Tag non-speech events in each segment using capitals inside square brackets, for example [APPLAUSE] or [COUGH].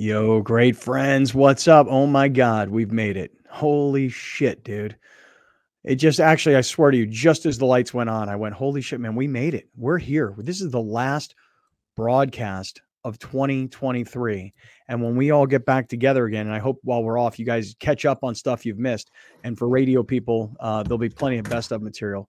Yo, great friends. What's up? Oh my God, we've made it. Holy shit, dude. It just actually, I swear to you, just as the lights went on, I went, Holy shit, man, we made it. We're here. This is the last broadcast of 2023. And when we all get back together again, and I hope while we're off, you guys catch up on stuff you've missed. And for radio people, uh, there'll be plenty of best of material.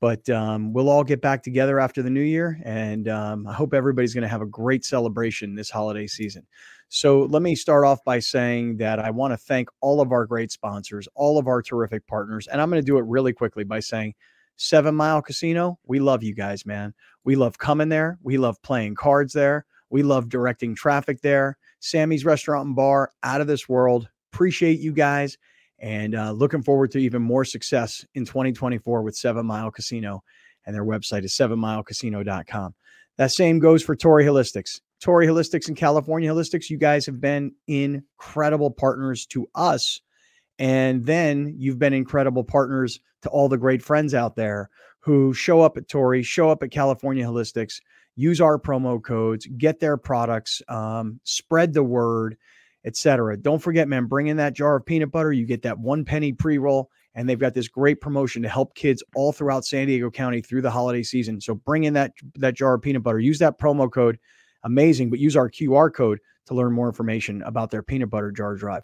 But um, we'll all get back together after the new year. And um, I hope everybody's going to have a great celebration this holiday season. So let me start off by saying that I want to thank all of our great sponsors, all of our terrific partners. And I'm going to do it really quickly by saying, Seven Mile Casino, we love you guys, man. We love coming there. We love playing cards there. We love directing traffic there. Sammy's Restaurant and Bar, out of this world. Appreciate you guys and uh, looking forward to even more success in 2024 with Seven Mile Casino. And their website is sevenmilecasino.com. That same goes for Torrey Holistics. Torrey Holistics and California Holistics, you guys have been incredible partners to us. And then you've been incredible partners to all the great friends out there who show up at Torrey, show up at California Holistics, use our promo codes, get their products, um, spread the word, etc. Don't forget, man, bring in that jar of peanut butter. You get that one penny pre roll, and they've got this great promotion to help kids all throughout San Diego County through the holiday season. So bring in that that jar of peanut butter. Use that promo code. Amazing, but use our QR code to learn more information about their peanut butter jar drive.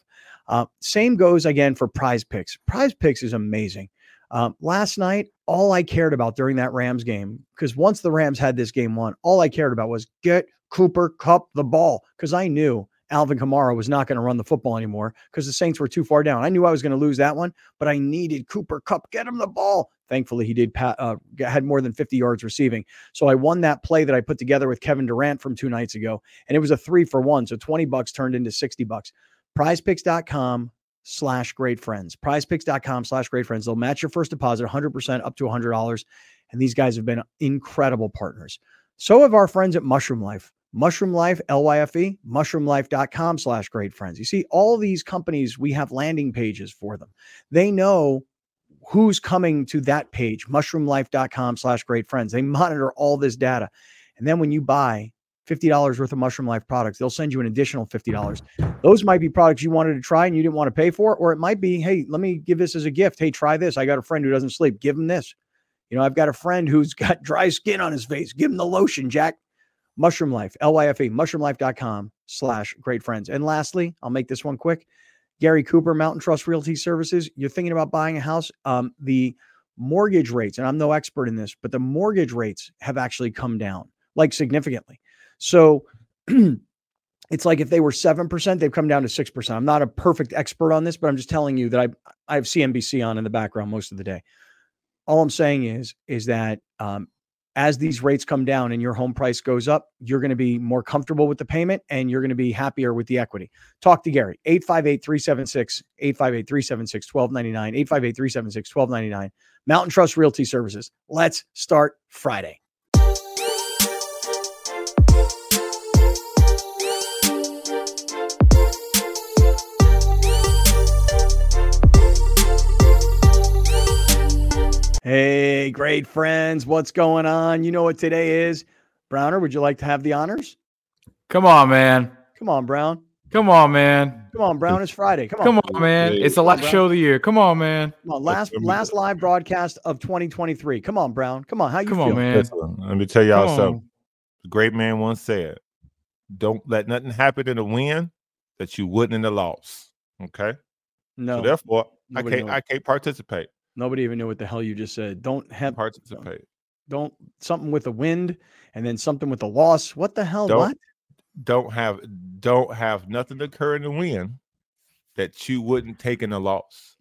Uh, same goes again for Prize Picks. Prize Picks is amazing. Um, last night, all I cared about during that Rams game, because once the Rams had this game won, all I cared about was get Cooper Kupp the ball, because I knew Alvin Kamara was not going to run the football anymore because the Saints were too far down. I knew I was going to lose that one, but I needed Cooper Kupp. Get him the ball. Thankfully, he did uh, had more than 50 yards receiving. So I won that play that I put together with Kevin Durant from two nights ago, and it was a three for one. So 20 bucks turned into 60 bucks. Prizepicks.com slash great friends. Prizepicks.com slash great friends. They'll match your first deposit 100% up to $100. And these guys have been incredible partners. So have our friends at Mushroom Lyfe. Mushroom Lyfe, L-Y-F-E, mushroomlyfe.com slash great friends. You see, all these companies, we have landing pages for them. They know who's coming to that page, mushroomlyfe.com slash great friends. They monitor all this data. And then when you buy $50 worth of Mushroom Lyfe products, they'll send you an additional $50. Those might be products you wanted to try and you didn't want to pay for, or it might be, hey, let me give this as a gift. Hey, try this. I got a friend who doesn't sleep. Give him this. You know, I've got a friend who's [LAUGHS] got dry skin on his face. Give him the lotion, Jack. Mushroom Lyfe, L-Y-F-E, mushroomlyfe.com slash great friends. And lastly, I'll make this one quick. Gary Cooper, Mountain Trust Realty Services. You're thinking about buying a house. Um, the mortgage rates, and I'm no expert in this, but the mortgage rates have actually come down like significantly. So [CLEARS THROAT] it's like if they were 7%, they've come down to 6%. I'm not a perfect expert on this, but I'm just telling you that I, I have CNBC on in the background most of the day. All I'm saying is, is that um, as these rates come down and your home price goes up, you're going to be more comfortable with the payment and you're going to be happier with the equity. Talk to Gary, 858 376 858 376 1299, 858 376 1299. Mountain Trust Realty Services. Let's start Friday. Hey, great friends. What's going on? You know what today is? Browner, would you like to have the honors? Come on, man. Come on, Brown. Come on, man. Come on, Brown. It's Friday. Come on. Come on, man. It's the last show of the year. Come on, man. Come on, last last live broadcast of 2023. Come on, Brown. Come on. How you Come feel? on, man. Listen, let me tell y'all Come something. The great man once said, "Don't let nothing happen in the win that you wouldn't in the loss." Okay, No, so therefore, I can't. knows. I can't participate. Nobody even knew what the hell you just said. Don't have Participate. don't something with the wind and then something with the loss. What the hell? Don't- What? Don't have. Don't have nothing occur in the win that you wouldn't take in the loss.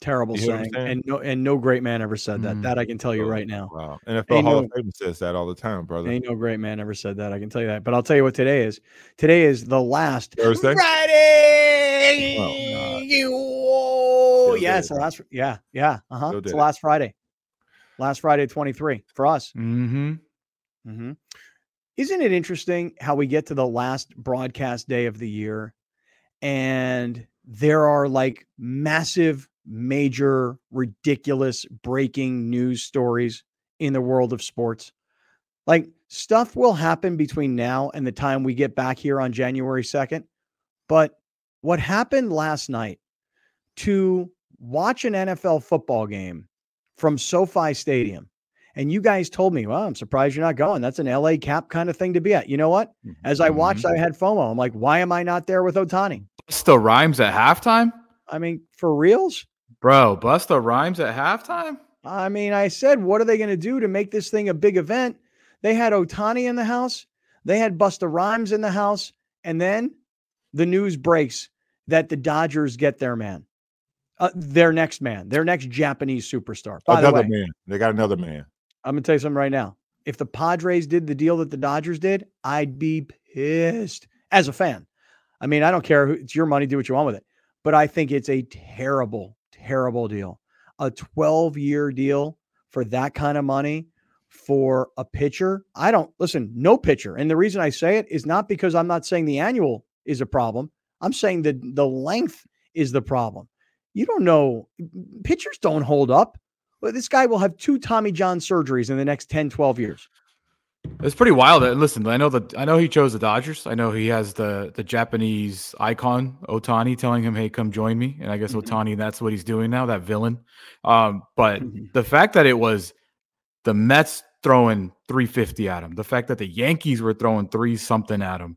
Terrible You hear what I'm saying. And no and no great man ever said that. Mm. That I can tell you right now. Wow. NFL Ain't Hall no- of Fame says that all the time, brother. Ain't no great man ever said that. I can tell you that. But I'll tell you what today is. Today is the last Thursday. Friday. Oh. Oh, yeah, it's the last. Yeah, yeah. Uh huh. Still It's last Friday. Last Friday, twenty three for us. Mm-hmm. hmm Isn't it interesting how we get to the last broadcast day of the year and there are like massive, major, ridiculous breaking news stories in the world of sports? Like stuff will happen between now and the time we get back here on January 2nd. But what happened last night to watch an NFL football game from SoFi Stadium, and you guys told me, well, I'm surprised you're not going. That's an LA cap kind of thing to be at. You know what? As I watched, Mhm. I had FOMO. I'm like, why am I not there with Ohtani? Busta Rhymes at halftime? I mean, for reals? Bro, Busta Rhymes at halftime? I mean, I said, what are they going to do to make this thing a big event? They had Ohtani in the house, they had Busta Rhymes in the house, and then the news breaks that the Dodgers get their man, uh, their next man, their next Japanese superstar. By another the way, man. They got another man. I'm going to tell you something right now. If the Padres did the deal that the Dodgers did, I'd be pissed as a fan. I mean, I don't care. Who, it's your money. Do what you want with it. But I think it's a terrible, terrible deal. A 12 year deal for that kind of money for a pitcher. I don't listen, no pitcher. And the reason I say it is not because I'm not saying the annual is a problem. I'm saying that the length is the problem. You don't know, pitchers don't hold up. This guy will have two Tommy John surgeries in the next 10, 12 years. It's pretty wild. And listen, I know that I know he chose the Dodgers. I know he has the the Japanese icon Ohtani telling him, "Hey, come join me." And I guess Mhm. Ohtani, that's what he's doing now. That villain. Um, but Mhm. the fact that it was the Mets throwing 350 at him, the fact that the Yankees were throwing three something at him.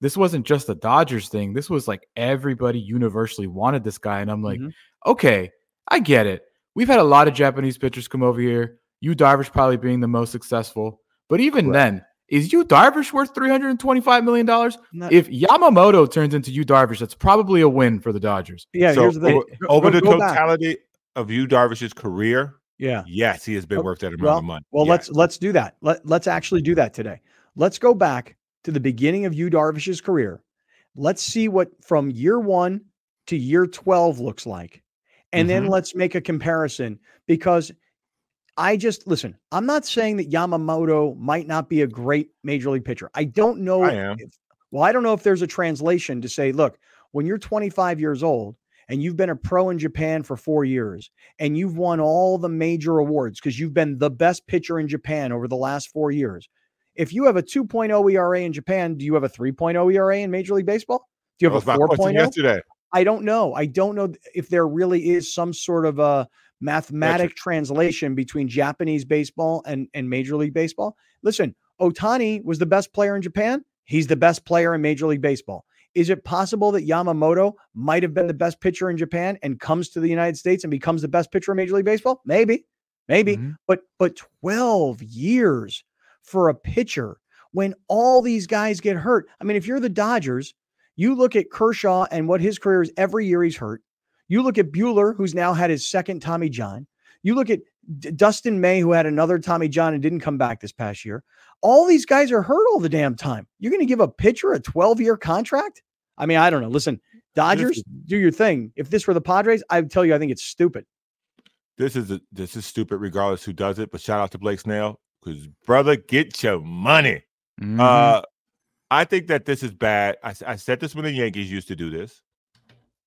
This wasn't just the Dodgers thing. This was like everybody universally wanted this guy, and I'm like, Mhm. okay, I get it. We've had a lot of Japanese pitchers come over here. Yu Darvish probably being the most successful. But even then, is Yu Darvish worth $325 million? Not- If Yamamoto turns into Yu Darvish, that's probably a win for the Dodgers. yeah, so here's the thing. over, Go- over go- the go back. totality of Yu Darvish's career, Yeah. yes, he has been Oh, worth that amount of money. well, Yes. let's let's do that. Let let's actually do that today. Let's go back to the beginning of Yu Darvish's career. Let's see what from year one to year 12 looks like. And then Mhm. let's make a comparison because I just listen, I'm not saying that Yamamoto might not be a great major league pitcher. I don't know I if, well, I don't know if there's a translation to say, look, when you're 25 years old and you've been a pro in Japan for four years and you've won all the major awards because you've been the best pitcher in Japan over the last four years. If you have a 2.0 ERA in Japan, do you have a 3.0 ERA in Major League Baseball? Do you That have was a my question 4.0? yesterday. I don't know. I don't know if there really is some sort of a mathematic translation between Japanese baseball and, and Major League Baseball. Listen, Ohtani was the best player in Japan. He's the best player in Major League Baseball. Is it possible that Yamamoto might have been the best pitcher in Japan and comes to the United States and becomes the best pitcher in Major League Baseball? Maybe, maybe. Mhm. But but 12 years for a pitcher when all these guys get hurt. I mean, if you're the Dodgers, you look at Kershaw and what his career is every year he's hurt. You look at Buehler, who's now had his second Tommy John. You look at D- Dustin May, who had another Tommy John and didn't come back this past year. All these guys are hurt all the damn time. You're going to give a pitcher a 12 year contract? I mean, I don't know. Listen, Dodgers, do your thing. If this were the Padres, I would tell you I think it's stupid. This is a, this is stupid, regardless who does it. But shout out to Blake Snell because brother, get your money. Mhm. Uh, I think that this is bad. I, I said this when the Yankees used to do this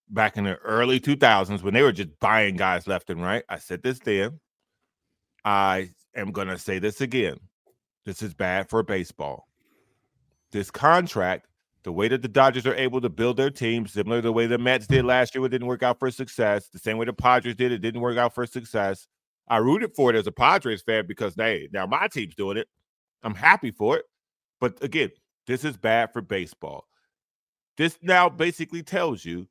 back in the early 2000s when they were just buying guys left and right. I said this then. I am going to say this again. This is bad for baseball. This contract, the way that the Dodgers are able to build their team, similar to the way the Mets did last year, it didn't work out for success. The same way the Padres did, it didn't work out for success. I rooted for it as a Padres fan because hey, now my team's doing it. I'm happy for it. But again, this is bad for baseball. This now basically tells you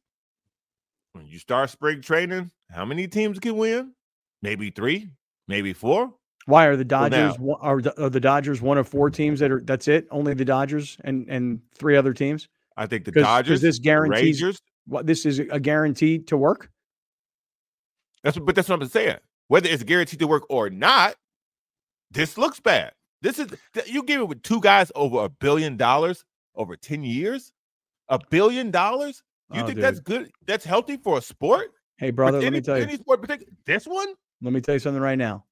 when you start spring training, how many teams can win? Maybe three, maybe four. Why are the Well, Dodgers one- are, the, are the Dodgers one of four teams that are that's it? Only the Dodgers and and three other teams? I think the 'Cause- 'cause Dodgers, this the guarantees- Rangers. What this is a guarantee to work? That's but that's what I'm saying. Whether it's guaranteed to work or not, this looks bad. This is you give it with two guys over a billion dollars over 10 years. A billion dollars? You Oh, think dude. that's good? That's healthy for a sport? Hey, brother, For let me tell you. Any sport, this one? Let me tell you something right now.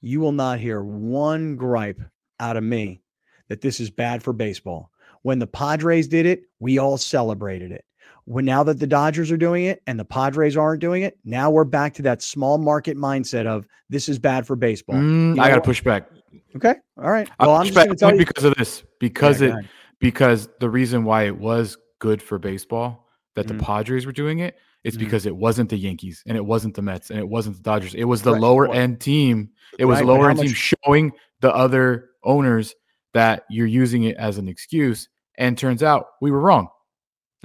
You will not hear one gripe out of me that this is bad for baseball. When the Padres did it, we all celebrated it. When now that the Dodgers are doing it and the Padres aren't doing it, now we're back to that small market mindset of this is bad for baseball. Mm, You I got to push back. Okay. All right. I'll Well, I'm push just back going to tell you because of this. Because Yeah, it because the reason why it was good for baseball that the Mhm. Padres were doing it, it's Mhm. because it wasn't the Yankees and it wasn't the Mets and it wasn't the Dodgers. It was the Right. lower end team. It was Right, lower end team showing the other owners that you're using it as an excuse. And turns out we were wrong.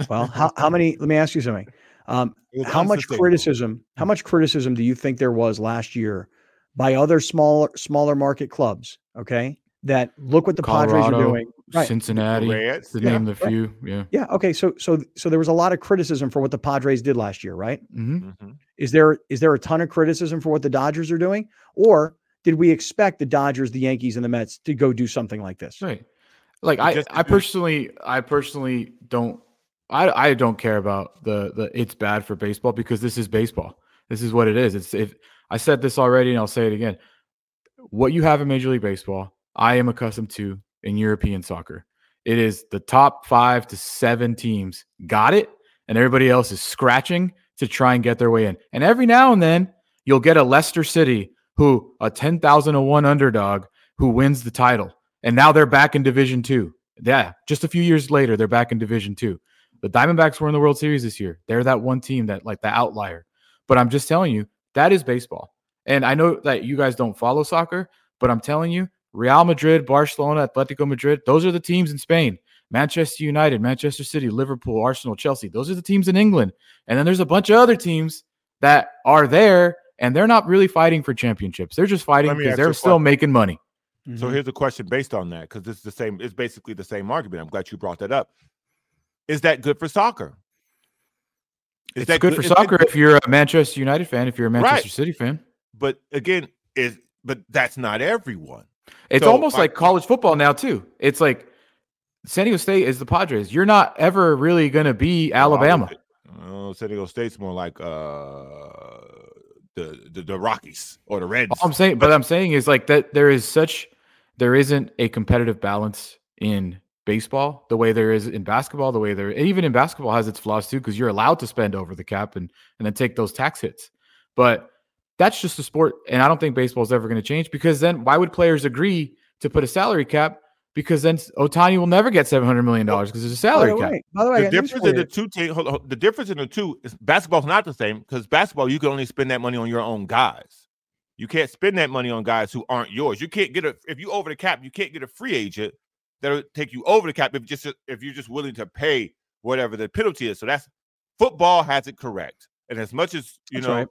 Well, how, how many? Let me ask you something. Um, It how much criticism? How much criticism do you think there was last year by other smaller smaller market clubs? Okay, that look what the Padres are doing. Right. Cincinnati, Reds, to yeah, name the right. few. Yeah. Yeah. Okay. So so so there was a lot of criticism for what the Padres did last year, right? hmm Mhm. Is there is there a ton of criticism for what the Dodgers are doing, or did we expect the Dodgers, the Yankees, and the Mets to go do something like this? Right. Like I, I personally, I personally don't, I, I don't care about the the it's bad for baseball because this is baseball. This is what it is. It's if I said this already and I'll say it again. What you have in Major League Baseball, I am accustomed to in European soccer. It is the top five to seven teams got it, and everybody else is scratching to try and get their way in. And every now and then, you'll get a Leicester City who a ten thousand to one underdog who wins the title, and now they're back in Division Two. Yeah, just a few years later, they're back in Division Two. The Diamondbacks were in the World Series this year. They're that one team that like the outlier. But I'm just telling you, that is baseball. And I know that you guys don't follow soccer, but I'm telling you, Real Madrid, Barcelona, Atletico Madrid, those are the teams in Spain. Manchester United, Manchester City, Liverpool, Arsenal, Chelsea. Those are the teams in England. And then there's a bunch of other teams that are there and they're not really fighting for championships. They're just fighting because they're still question. making money. So Mhm. here's a question based on that because this is the same. It's basically the same argument. I'm glad you brought that up. Is that good for soccer? Is It's that good for soccer good- if you're a Manchester United fan, if you're a Manchester Right. City fan. But again, is but that's not everyone. It's So, almost like- like college football now too. It's like San Diego State is the Padres. You're not ever really going to be Alabama. Oh, San Diego State's more like uh the, the the Rockies or the Reds. All I'm saying, but I'm saying is like that there is such there isn't a competitive balance in baseball the way there is in basketball. The way there even in basketball has its flaws too because you're allowed to spend over the cap and and then take those tax hits. But that's just a sport, and I don't think baseball is ever going to change because then why would players agree to put a salary cap? Because then Ohtani will never get seven hundred million dollars because there's a By salary the cap. by the way, the difference in the two team, hold on, hold- the difference in the two is basketball's not the same because basketball you can only spend that money on your own guys. You can't spend that money on guys who aren't yours. You can't get a if you over the cap, you can't get a free agent that'll take you over the cap if just if you're just willing to pay whatever the penalty is. So that's football has it correct. And as much as you That's know, right.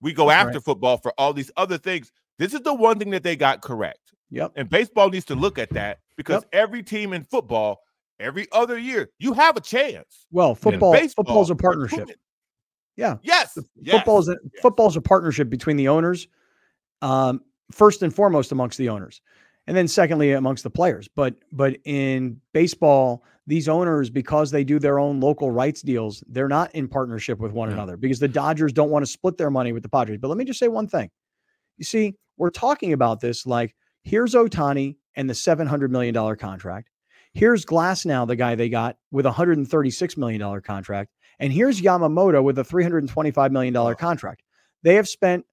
we go That's after right. football for all these other things. This is the one thing that they got correct. Yep. And baseball needs to look at that because every team in football, every other year, you have a chance. Well, football Baseball, football's a partnership. Yeah. Yes. The yes, Football is a, yes. football is a partnership between the owners, um, first and foremost amongst the owners, and then secondly amongst the players. But but in baseball, these owners, because they do their own local rights deals, they're not in partnership with one Yeah. another because the Dodgers don't want to split their money with the Padres. But let me just say one thing. You see, we're talking about this like here's Ohtani and the seven hundred million dollar contract. Here's Glasnow, the guy they got with a hundred and thirty six million dollar contract. And here's Yamamoto with a $325 million contract. They have spent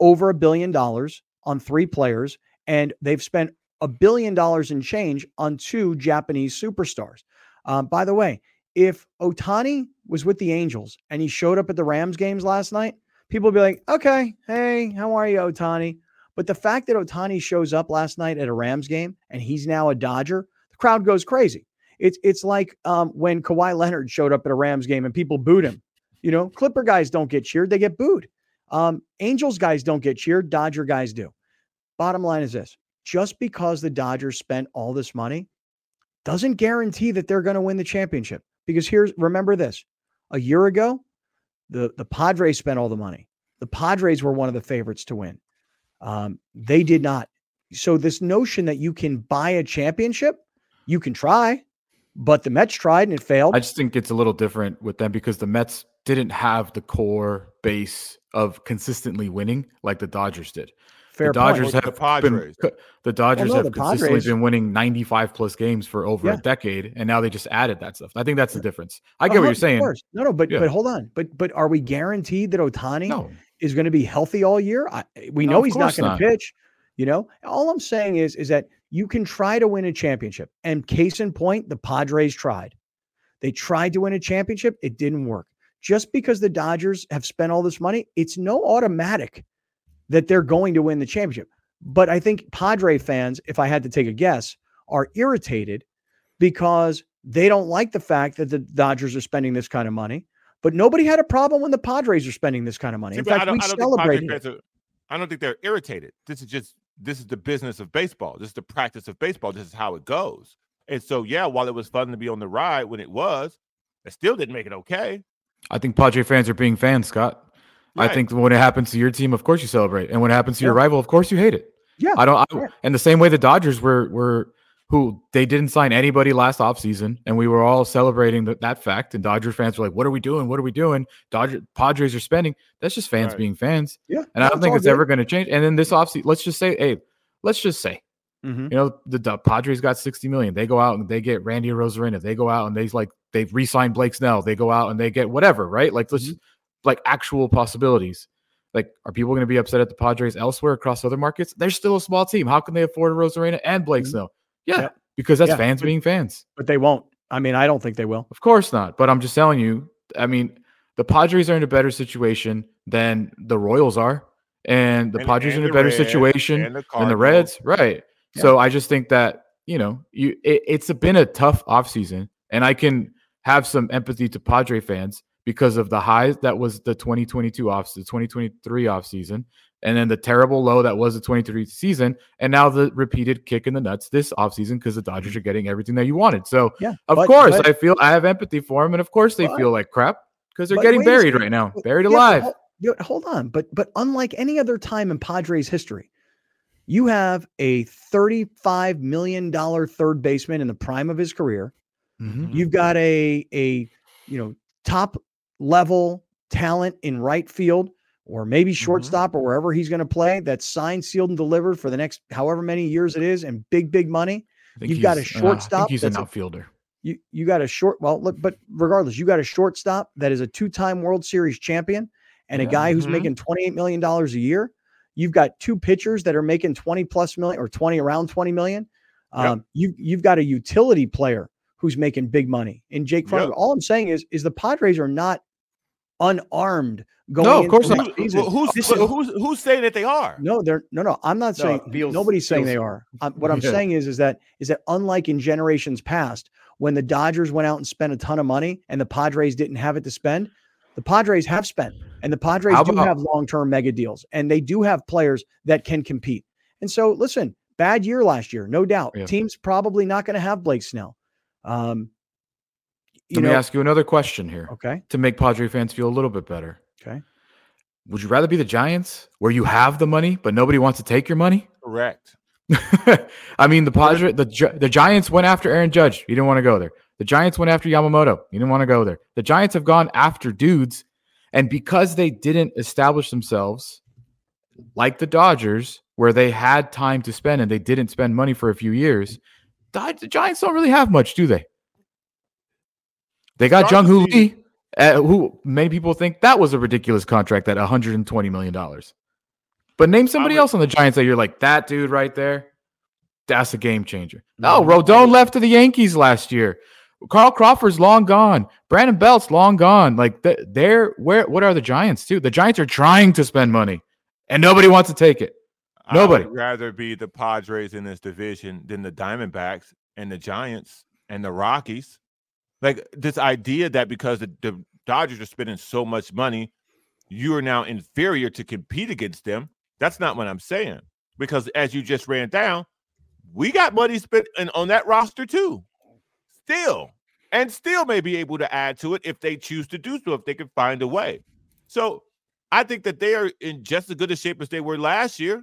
over a billion dollars on three players, and they've spent a billion dollars in change on two Japanese superstars. Um, by the way, if Ohtani was with the Angels and he showed up at the Rams games last night, people would be like, okay, hey, how are you, Ohtani? But the fact that Ohtani shows up last night at a Rams game and he's now a Dodger, the crowd goes crazy. It's it's like um, when Kawhi Leonard showed up at a Rams game and people booed him. You know, Clipper guys don't get cheered; they get booed. Um, Angels guys don't get cheered; Dodger guys do. Bottom line is this: just because the Dodgers spent all this money, doesn't guarantee that they're going to win the championship. Because here's remember this: a year ago, the the Padres spent all the money. The Padres were one of the favorites to win. Um, they did not. So this notion that you can buy a championship, you can try, but the Mets tried and it failed. I just think it's a little different with them because the Mets didn't have the core base of consistently winning like the Dodgers did. Fair the Dodgers point. Have the been Padres. co- the Dodgers no, have the consistently Padres- been winning 95 plus games for over Yeah. a decade and now they just added that stuff. I think that's the difference. I Oh, get what no, you're of saying. course. No, no, but Yeah. but hold on. But but are we guaranteed that Ohtani No. is going to be healthy all year? I, we No, know he's not going to pitch. You know, all I'm saying is is that you can try to win a championship. And case in point, the Padres tried. They tried to win a championship, it didn't work. Just because the Dodgers have spent all this money, it's no automatic that they're going to win the championship. But I think Padre fans, if I had to take a guess, are irritated because they don't like the fact that the Dodgers are spending this kind of money. But nobody had a problem when the Padres are spending this kind of money. See, In but I fact, don't- we I don't think Padre celebrated are- I don't think they're irritated. This is just this is the business of baseball. This is the practice of baseball. This is how it goes. And so, yeah, while it was fun to be on the ride when it was, it still didn't make it okay. I think Padre fans are being fans, Scott. I think when it happens to your team, of course you celebrate, and when it happens to your rival, of course you hate it. Yeah, I don't. I, yeah. And the same way the Dodgers were were who they didn't sign anybody last offseason, and we were all celebrating that that fact. And Dodger fans were like, "What are we doing? What are we doing?" Dodger Padres are spending. That's just fans Right. being fans, Yeah. and I don't think it's good. ever going to change. And then this offseason, let's just say, hey, let's just say, Mhm. you know, the, the Padres got sixty million. They go out and they get Randy Arozarena. They go out and they like they re-sign Blake Snell. They go out and they get whatever, right? Like let's Mhm. Like actual possibilities. Like, are people going to be upset at the Padres elsewhere across other markets? They're still a small team. How can they afford a Arozarena and Blake Mhm. Snell? Yeah, Yep. because that's Yeah. fans being fans. But they won't. I mean, I don't think they will. Of course not. But I'm just telling you. I mean, the Padres are in a better situation than the Royals are, and the And- Padres are in a better Reds situation and the than the Reds, right? Yeah. So I just think that you know, you it, it's been a tough offseason, and I can have some empathy to Padre fans because of the highs that was the 2022 off, the 2023 offseason, and then the terrible low that was the 23 season, and now the repeated kick in the nuts this offseason because the Dodgers are getting everything that you wanted. So Yeah. of but- course, but- I feel I have empathy for them, and of course they But- feel like crap because they're getting buried right now, buried yeah, alive. hold on, but but unlike any other time in Padres history, you have a thirty-five million dollar third baseman in the prime of his career. Mhm. You've got a a you know top level talent in right field or maybe Mm-hmm. shortstop or wherever he's going to play that's signed, sealed, and delivered for the next however many years it is, and big big money. You've got a uh, shortstop think he's an that's a- outfielder. You you got a short well look, but regardless, you got a shortstop that is a two-time World Series champion and a guy who's Mhm. making $28 million a year. You've got two pitchers that are making 20 plus million or 20 around 20 million. Yep. Um, you you've got a utility player who's making big money in Jake. Yep. All I'm saying is is the Padres are not unarmed going No, of course not. the Who- season. well, who's This is- who's who's saying that they are? no, they're no, no. I'm not saying feels- nobody's saying they are. Um, what I'm [LAUGHS] Yeah. saying is, is that is that unlike in generations past, when the Dodgers went out and spent a ton of money and the Padres didn't have it to spend, the Padres have spent, and the Padres How do about- have long-term mega deals, and they do have players that can compete. And so, listen, bad year last year, no doubt. Yeah. Teams probably not going to have Blake Snell. Um, you Let me ask you another question here okay, to make Padre fans feel a little bit better. okay. Would you rather be the Giants where you have the money but nobody wants to take your money? Correct. [LAUGHS] I mean, the Padre, the the Giants went after Aaron Judge. He didn't want to go there. The Giants went after Yamamoto. He didn't want to go there. The Giants have gone after dudes, and because they didn't establish themselves like the Dodgers, where they had time to spend and they didn't spend money for a few years, the the Giants don't really have much, do they? They got Jung Hoo Lee, uh, who many people think that was a ridiculous contract at 120 million dollars. But name somebody would- else on the Giants that you're like that dude right there. That's a game changer. No, Mhm. Rodon left to the Yankees last year. Carl Crawford's long gone. Brandon Belt's long gone. Like th- they're where? What are the Giants too? The Giants are trying to spend money, and nobody wants to take it. Nobody. I would rather be the Padres in this division than the Diamondbacks and the Giants and the Rockies. Like this idea that because the, the Dodgers are spending so much money, you are now inferior to compete against them. That's not what I'm saying. Because as you just ran down, we got money spent in, on that roster too. Still, and still may be able to add to it if they choose to do so, if they can find a way. So I think that they are in just as good a shape as they were last year.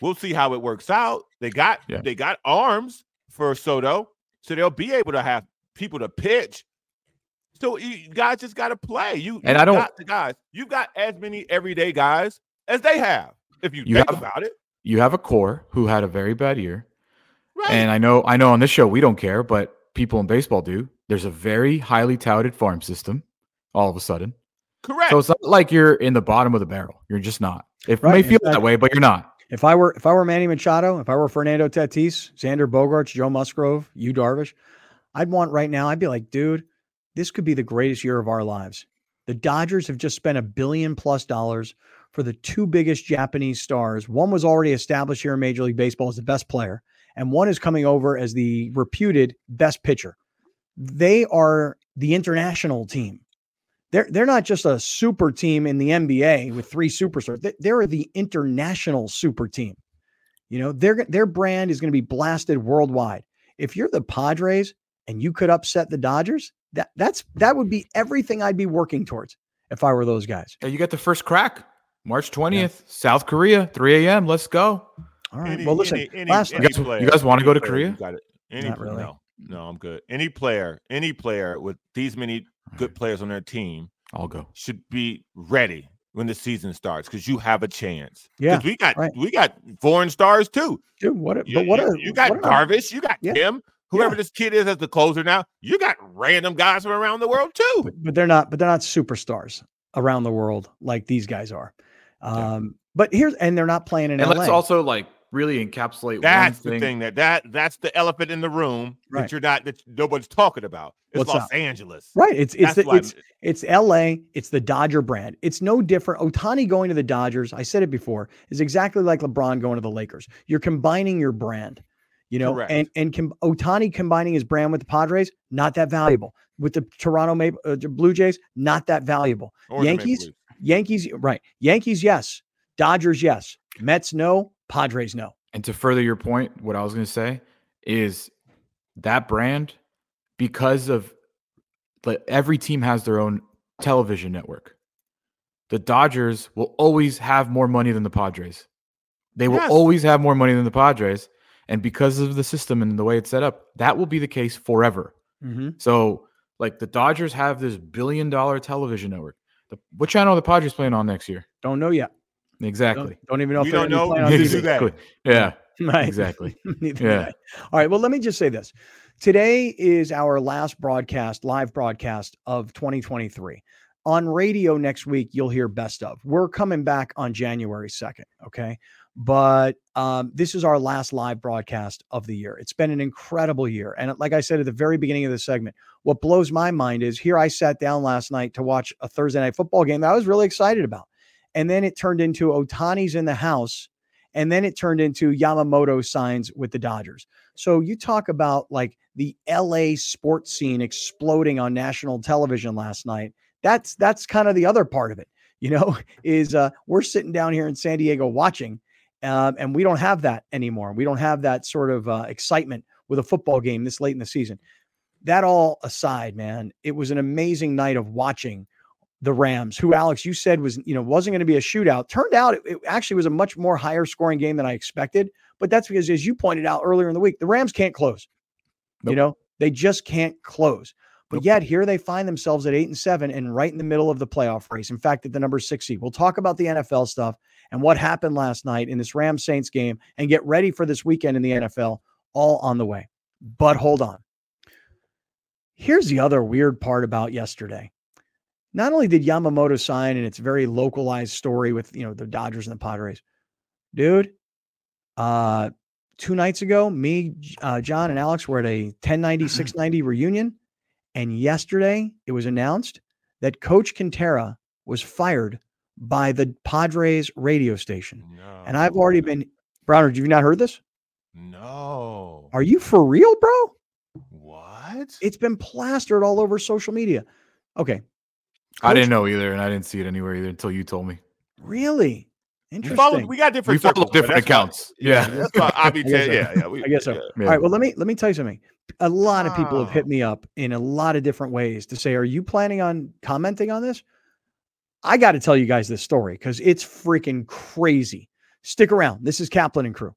We'll see how it works out. They got Yeah. they got arms for Soto, so they'll be able to have people to pitch. So you guys just got to play. You And you I don't- got the guys. You've got as many everyday guys as they have. If you, You think have- about it, You have a core who had a very bad year, right? and I know I know on this show we don't care, but people in baseball do. There's a very highly touted farm system. All of a sudden, Correct. so it's not like you're in the bottom of the barrel. You're just not. It Right, may feel fact- that way, but you're not. If I were if I were Manny Machado, if I were Fernando Tatis, Xander Bogaerts, Joe Musgrove, Yu Darvish, I'd want right now. I'd be like, dude, this could be the greatest year of our lives. The Dodgers have just spent a billion plus dollars for the two biggest Japanese stars. One was already established here in Major League Baseball as the best player, and one is coming over as the reputed best pitcher. They are the international team. They're they're not just a super team in the NBA with three superstars. They, they're the international super team. You know, their their brand is going to be blasted worldwide. If you're the Padres and you could upset the Dodgers, that that's that would be everything I'd be working towards if I were those guys. Yeah, you got the first crack. March 20th, yeah. South Korea, 3 a.m. Let's go. All right. Any, well, listen, any, any, last you guys, you guys want to go to Korea? Got it. Any, Not really. No, no, I'm good. Any player, any player with these many good players on their team, I'll go. Should be ready when the season starts because you have a chance. Yeah, we got right. we got foreign stars too. Dude, what? A, you, but what? You, a, you got what Darvish, you got yeah. Kim, whoever yeah. this kid is as the closer now. You got random guys from around the world too. But, but they're not. But they're not superstars around the world like these guys are. Um, yeah. But here's and they're not playing in and LA. let's also like really encapsulate. That's the thing. thing. that that that's the elephant in the room right. that you're not that nobody's talking about. It's What's Los up? Angeles, right? It's it's the, it's it's LA. It's the Dodger brand. It's no different. Ohtani going to the Dodgers. I said it before. Is exactly like LeBron going to the Lakers. You're combining your brand. You know, Correct. and and com- Ohtani combining his brand with the Padres, not that valuable. With the Toronto Maple, uh, Blue Jays, not that valuable. Or Yankees, Yankees, right? Yankees, yes. Dodgers, yes. Mets, no. Padres, no. And to further your point, what I was going to say is that brand, because of like every team has their own television network. The Dodgers will always have more money than the Padres. They will Yes. always have more money than the Padres. And because of the system and the way it's set up, that will be the case forever. Mm-hmm. So, like the Dodgers have this billion dollar television network. The, what channel are the Padres playing on next year? Don't know yet. Exactly. Don't, don't even know We if they're don't know. playing on Neither TV. do they. Exactly. [LAUGHS] Yeah. [LAUGHS] Right. Exactly. [LAUGHS] Yeah. All right. Well, let me just say this. Today is our last broadcast, live broadcast of 2023. On radio next week, you'll hear best of. We're coming back on January 2nd. Okay. But um, this is our last live broadcast of the year. It's been an incredible year. And like I said at the very beginning of the segment, what blows my mind is here I sat down last night to watch a Thursday night football game that I was really excited about. And then it turned into Ohtani's in the house and then it turned into Yamamoto signs with the Dodgers. So you talk about like the LA sports scene exploding on national television last night. That's that's kind of the other part of it. You know, [LAUGHS] is uh, we're sitting down here in San Diego watching, um, and we don't have that anymore. We don't have that sort of uh, excitement with a football game this late in the season. That all aside, man, it was an amazing night of watching the Rams, who Alex, you said was, you know, wasn't going to be a shootout. Turned out it, it actually was a much more higher scoring game than I expected. But that's because, as you pointed out earlier in the week, the Rams can't close. You know, they just can't close. But Nope. yet here they find themselves at eight and seven and right in the middle of the playoff race. In fact, at the number six seed. We'll talk about the NFL stuff and what happened last night in this Rams Saints game and get ready for this weekend in the NFL all on the way. But hold on. Here's the other weird part about yesterday. Not only did Yamamoto sign, and it's very localized story with you know the Dodgers and the Padres, dude. Uh, two nights ago, me, uh, John, and Alex were at a 1090 690 reunion, and yesterday it was announced that Coach Kentera was fired by the Padres radio station. No. And I've already been Browner. Have you not heard this? No. Are you for real, bro? What? It's been plastered all over social media. Okay, I didn't know either, and I didn't see it anywhere either until you told me. really we, interesting. follow, we got different. We different follow circles, different that's why- accounts. Yeah. That's why I be [LAUGHS] I guess so. Yeah, yeah. we- I guess so. yeah. Yeah. All right. Well, let me let me tell you something. A lot of people have hit ah. me up in a lot of different ways to say, "Are you planning on commenting on this?" I got to tell you guys this story because it's freaking crazy. Stick around. This is Kaplan and crew.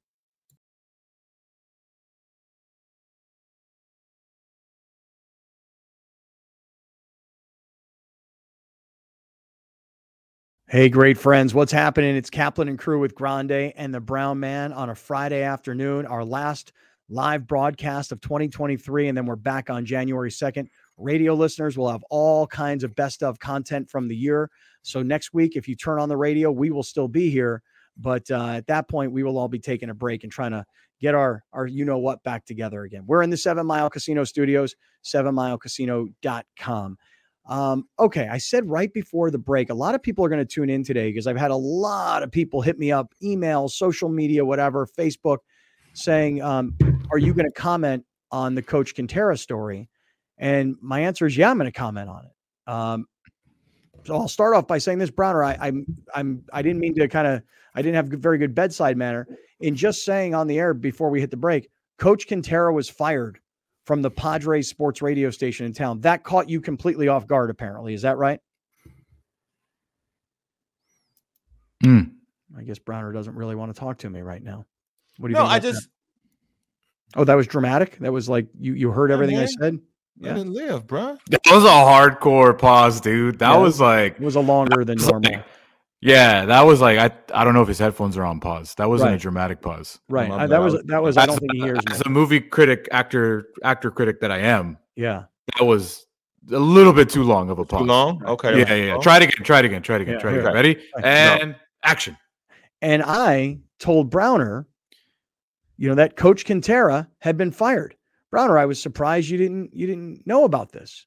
Hey, great friends. What's happening? It's Kaplan and crew with Grande and the Brown Man on a Friday afternoon, our last live broadcast of 2023. And then we're back on January 2nd. Radio listeners will have all kinds of best of content from the year. So next week, if you turn on the radio, we will still be here. But uh, at that point, we will all be taking a break and trying to get our our you know what back together again. We're in the Seven Mile Casino Studios, sevenmilecasino.com. Um, okay, I said right before the break, a lot of people are going to tune in today because I've had a lot of people hit me up, email, social media, whatever, Facebook, saying, um, "Are you going to comment on the Coach Kentera story?" And my answer is, "Yeah, I'm going to comment on it." Um, so I'll start off by saying this, Browner. I, I'm I'm I didn't mean to kind of I didn't have very good bedside manner in just saying on the air before we hit the break. Coach Kentera was fired from the Padres sports radio station in town. That caught you completely off guard, apparently. Is that right? Mm. I guess Browner doesn't really want to talk to me right now. What do you No, think? I about that? just Oh, that was dramatic. That was like you you heard Yeah, everything I man. said. let Yeah. it live, bro. That was a hardcore pause, dude. That Yeah. was like, It was a longer than It's like- normal. Yeah, that was like, I I don't know if his headphones are on pause. That wasn't Right. a dramatic pause. Right. I- uh, bad. that was was- that was I don't think he hears me. as a movie critic, actor, actor critic that I am, Yeah. that was a little bit too long of a pause. Too long? Okay. Yeah, yeah, yeah. Try it again. Try it again. Try it again. Yeah, try it here. again. Ready? Right. And action. And I told Browner, you know, that Coach Kentera had been fired. Browner, I was surprised you didn't you didn't know about this.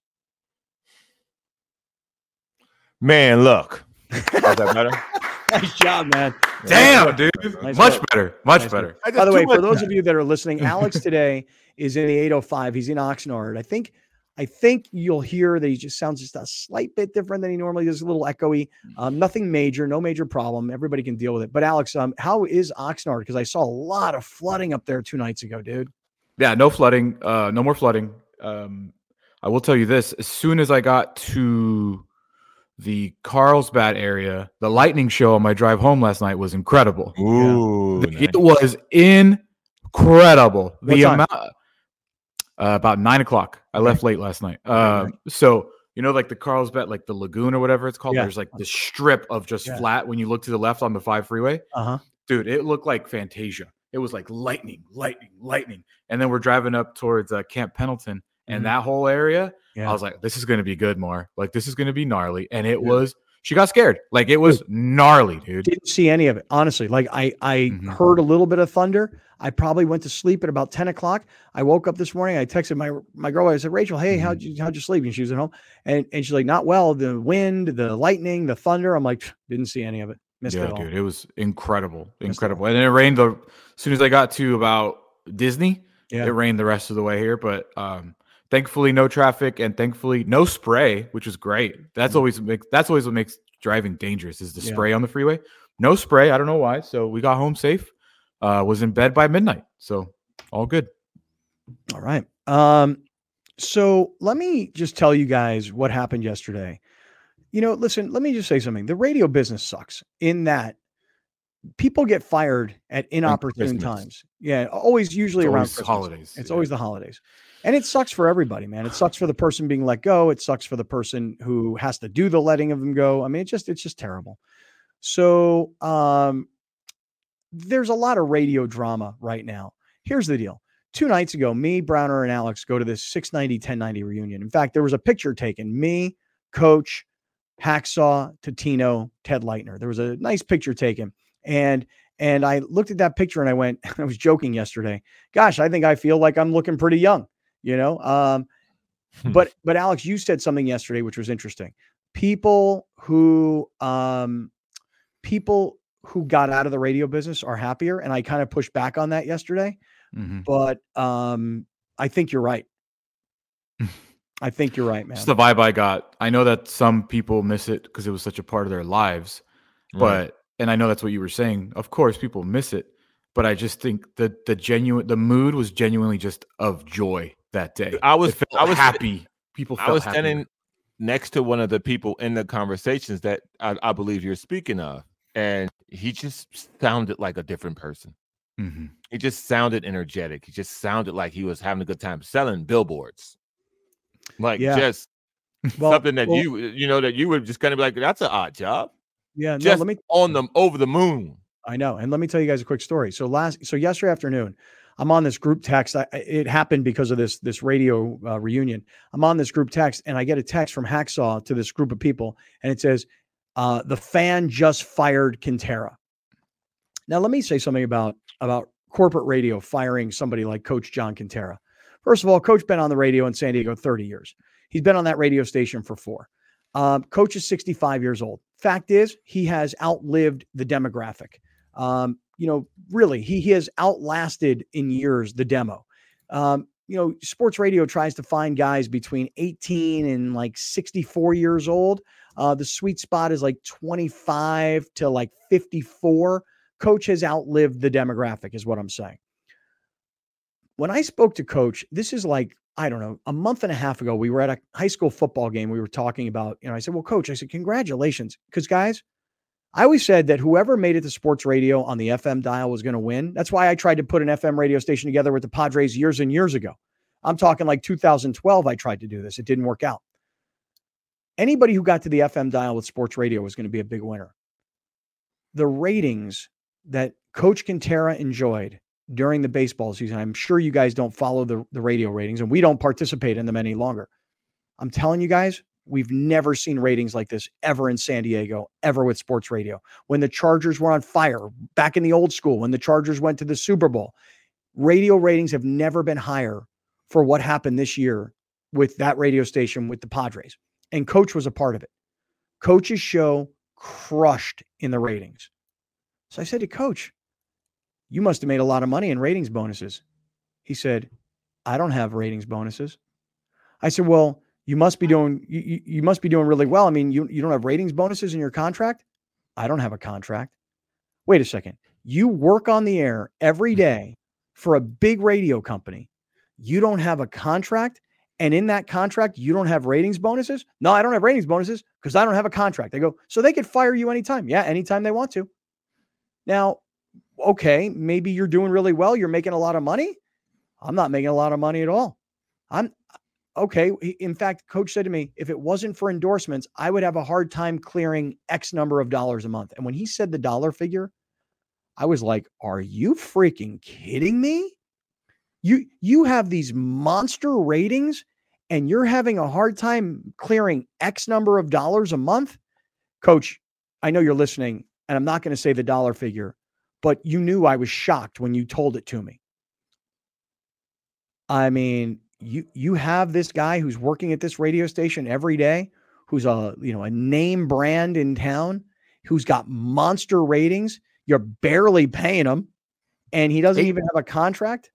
Man, look. How's that better? [LAUGHS] nice job, man. Damn, dude. Nice Much work. better. Much Nice better. work. By the way, for those of you that are listening, Alex [LAUGHS] today is in the 805. He's in Oxnard. I think I think you'll hear that he just sounds just a slight bit different than he normally does, a little echoey. Um, nothing major, no major problem. Everybody can deal with it. But Alex, um, how is Oxnard? Because I saw a lot of flooding up there two nights ago, dude. Yeah, no flooding. Uh, no more flooding. Um, I will tell you this: as soon as I got to the Carlsbad area, the lightning show on my drive home last night was incredible. Ooh. The- nice. It was incredible. What The time? amount uh, about nine o'clock. I left late last night. Um, so you know, like the Carlsbad, like the lagoon or whatever it's called. Yeah. There's like this strip of just Yeah. flat when you look to the left on the five freeway. Uh huh. Dude, it looked like Fantasia. It was like lightning, lightning, lightning. And then we're driving up towards uh, Camp Pendleton, and Mhm. that whole area. Yeah. I was like, this is going to be good, more. Like, this is going to be gnarly. And it Yeah. was, she got scared. Like, it was gnarly, dude. didn't see any of it honestly like i i Mhm. heard a little bit of thunder i probably went to sleep at about 10 o'clock i woke up this morning i texted my my girl i said rachel hey how'd you how'd you sleep and she was at home and and she's like not well the wind the lightning the thunder i'm like didn't see any of it missed yeah, it all dude, it was incredible, it incredible. And then it rained the as soon as I got to about Disney, yeah it rained the rest of the way here. But um, thankfully, no traffic and thankfully no spray, which is great. That's Mhm. always makes that's always what makes driving dangerous is the Yeah. spray on the freeway. No spray. I don't know why. So we got home safe. Uh, was in bed by midnight. So all good. all right um so let me just tell you guys what happened yesterday you know listen let me just say something the radio business sucks in that people get fired at inopportune times yeah always usually around always Christmas. holidays. It's yeah. always the holidays. And it sucks for everybody, man. It sucks for the person being let go. It sucks for the person who has to do the letting of them go. I mean, it just it's just terrible. So um there's a lot of radio drama right now. Here's the deal. Two nights ago, me, Browner, and Alex go to this 690 1090 reunion. In fact, there was a picture taken. Me, coach, Hacksaw, Totino, Ted Leitner. There was a nice picture taken. And and I looked at that picture and I went, [LAUGHS] I was joking yesterday. Gosh, I think I feel like I'm looking pretty young, you know. Um, Hmm. but but Alex, you said something yesterday which was interesting. People who um people who got out of the radio business are happier. And I kind of pushed back on that yesterday. Mhm. But um I think you're right. I think you're right, man. It's the vibe I got. I know that some people miss it because it was such a part of their lives, Right. but and I know that's what you were saying. Of course, people miss it, but I just think that the genuine the mood was genuinely just of joy that day. I was I was happy. People felt I was happy. standing next to one of the people in the conversations that I, I believe you're speaking of, and he just sounded like a different person. Mhm. He just sounded energetic. He just sounded like he was having a good time selling billboards. Like Yeah. just [LAUGHS] Well- something that well, you you know that you would just kind of be like, that's an odd job. yeah, no, Just let me on them over the moon. I know. And let me tell you guys a quick story. So last, so yesterday afternoon, I'm on this group text. I, it happened because of this this radio uh, reunion. I'm on this group text, and I get a text from Hacksaw to this group of people, and it says, uh, "The fan just fired Kentera." Now, let me say something about about corporate radio firing somebody like Coach John Kentera. First of all, Coach been on the radio in San Diego 30 years. He's been on that radio station for four. Um, Coach is 65 years old. Fact is, he has outlived the demographic. Um, you know, really, he, he has outlasted in years the demo. Um, you know, sports radio tries to find guys between 18 and like 64 years old. Uh, the sweet spot is like 25 to like 54. Coach has outlived the demographic, is what I'm saying. When I spoke to Coach, this is like, I don't know, a month and a half ago, we were at a high school football game. We were talking about, you know, I said, Well, Coach, I said, Congratulations. Because, guys, I always said that whoever made it to sports radio on the FM dial was going to win. That's why I tried to put an FM radio station together with the Padres years and years ago. I'm talking like 2012, I tried to do this. It didn't work out. Anybody who got to the FM dial with sports radio was going to be a big winner. The ratings that Coach Kentera enjoyed during the baseball season, I'm sure you guys don't follow the, the radio ratings and we don't participate in them any longer. I'm telling you guys, we've never seen ratings like this ever in San Diego, ever with sports radio. When the Chargers were on fire back in the old school, when the Chargers went to the Super Bowl, radio ratings have never been higher for what happened this year with that radio station with the Padres. And coach was a part of it. Coach's show crushed in the ratings. So I said to coach, You must have made a lot of money in ratings bonuses. He said, I don't have ratings bonuses. I said, Well, you must be doing you, you must be doing really well. I mean, you, you don't have ratings bonuses in your contract? I don't have a contract. Wait a second. You work on the air every mm-hmm. day for a big radio company. You don't have a contract. And in that contract, you don't have ratings bonuses? No, I don't have ratings bonuses because I don't have a contract. They go, so they could fire you anytime. Yeah, anytime they want to. Now, okay, maybe you're doing really well. You're making a lot of money. I'm not making a lot of money at all. I'm okay. In fact, coach said to me, if it wasn't for endorsements, I would have a hard time clearing X number of dollars a month. And when he said the dollar figure, I was like, are you freaking kidding me? You you have these monster ratings and you're having a hard time clearing X number of dollars a month? Coach, I know you're listening and I'm not going to say the dollar figure, but you knew I was shocked when you told it to me. I mean, you you have this guy who's working at this radio station every day, who's a you know a name brand in town, who's got monster ratings. You're barely paying him, and he doesn't Eight, even have a contract.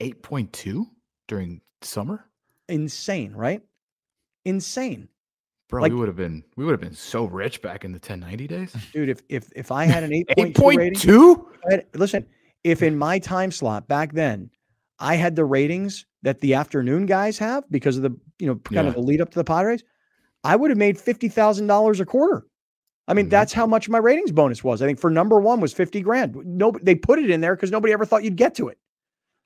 Eight point two during summer. Insane, right? Insane. Bro, like, we would have been we would have been so rich back in the 1090 days. [LAUGHS] Dude, if if if I had an [LAUGHS] 8.2 8.2 listen, if in my time slot back then I had the ratings that the afternoon guys have because of the, you know, kind yeah. of the lead up to the Padres, I would have made $50,000 a quarter. I mean, mm-hmm. that's how much my ratings bonus was. I think for number one was 50 grand. No, they put it in there because nobody ever thought you'd get to it.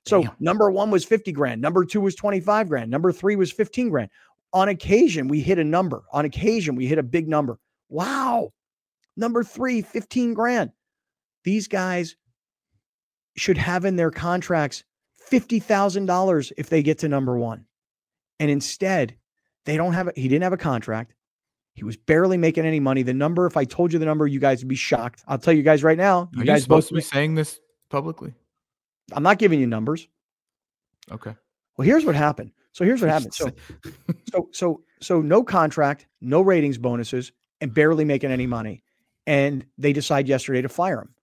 So Damn. number one was 50 grand. Number two was 25 grand. Number three was 15 grand. On occasion, we hit a number. On occasion, we hit a big number. Wow. Number three, 15 grand. These guys should have in their contracts $50,000 if they get to number one. And instead, they don't have it. He didn't have a contract. He was barely making any money. The number, if I told you the number, you guys would be shocked. I'll tell you guys right now. You Are guys you supposed to be saying this publicly? I'm not giving you numbers. Okay. Well, here's what happened. So here's what [LAUGHS] happened. So, [LAUGHS] so, so, so no contract, no ratings bonuses, and barely making any money. And they decide yesterday to fire him.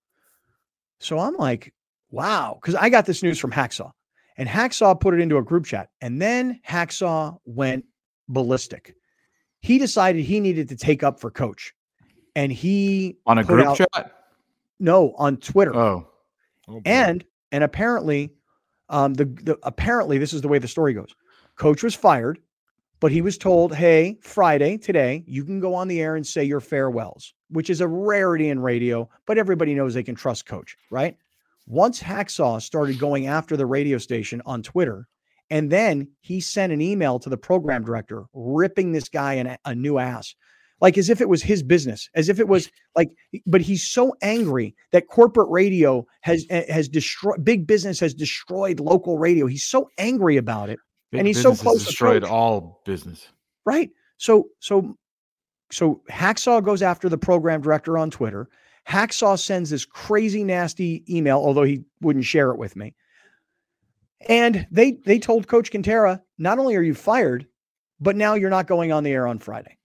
So I'm like, wow, because I got this news from Hacksaw. And Hacksaw put it into a group chat. And then Hacksaw went ballistic. He decided he needed to take up for coach. And he on a group out, chat? No, on Twitter. Oh. oh and and apparently, um, the, the apparently this is the way the story goes. Coach was fired, but he was told, hey, Friday, today, you can go on the air and say your farewells, which is a rarity in radio, but everybody knows they can trust coach, right? Once Hacksaw started going after the radio station on Twitter, and then he sent an email to the program director ripping this guy a, a new ass, like as if it was his business, as if it was like, but he's so angry that corporate radio has eh, has destroyed big business has destroyed local radio. He's so angry about it. Big and he's so close destroyed all business. Right. So so so Hacksaw goes after the program director on Twitter. Hacksaw sends this crazy, nasty email, although he wouldn't share it with me. And they they told Coach Kentera, not only are you fired, but now you're not going on the air on Friday.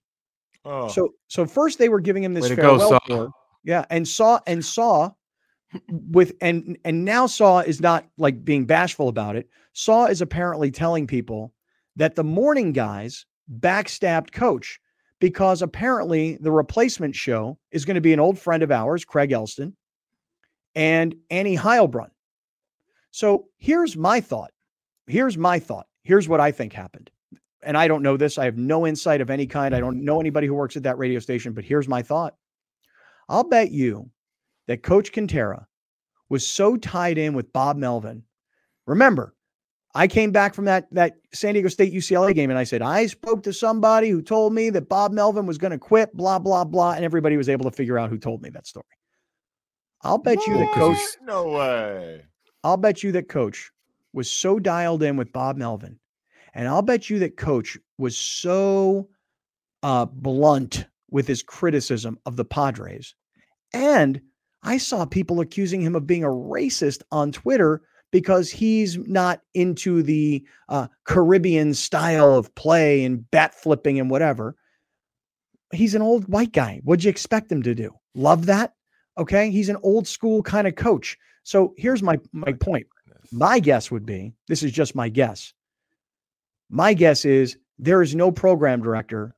Oh. So so first they were giving him this Way go, farewell Saw. tour. Yeah, and saw and saw with and and now Saw is not like being bashful about it. Saw is apparently telling people that the morning guys backstabbed coach because apparently the replacement show is going to be an old friend of ours, Craig Elsten, and Annie Heilbrunn. So here's my thought. Here's my thought. Here's what I think happened. And I don't know this. I have no insight of any kind. I don't know anybody who works at that radio station, but here's my thought. I'll bet you that Coach Kentera was so tied in with Bob Melvin. Remember, I came back from that that San Diego State UCLA game and I said, I spoke to somebody who told me that Bob Melvin was going to quit, blah, blah, blah. And everybody was able to figure out who told me that story. I'll bet you that Coach No way. I'll bet you that coach was so dialed in with Bob Melvin. And I'll bet you that coach was so uh, blunt with his criticism of the Padres. And I saw people accusing him of being a racist on Twitter because he's not into the uh, Caribbean style of play and bat flipping and whatever. He's an old white guy. What'd you expect him to do? Love that? Okay. He's an old school kind of coach. So here's my my point. My guess would be this is just my guess. My guess is there is no program director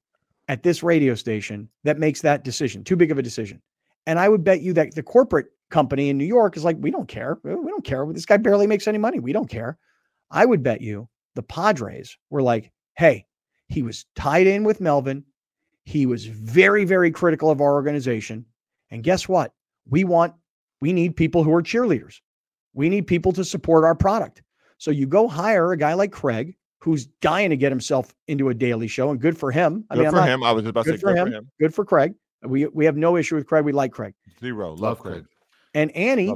at this radio station that makes that decision, too big of a decision. And I would bet you that the corporate company in New York is like, we don't care. We we don't care. This guy barely makes any money. We don't care. I would bet you the Padres were like, hey, he was tied in with Melvin. He was very, very critical of our organization. And guess what? We want, we need people who are cheerleaders. We need people to support our product. So you go hire a guy like Craig, who's dying to get himself into a daily show, and good for him. I Good mean, for not- him. I was about to good say for good him. for him. Good for Craig. We we have no issue with Craig. We like Craig. Zero. Love, Love Craig. Craig. And Annie,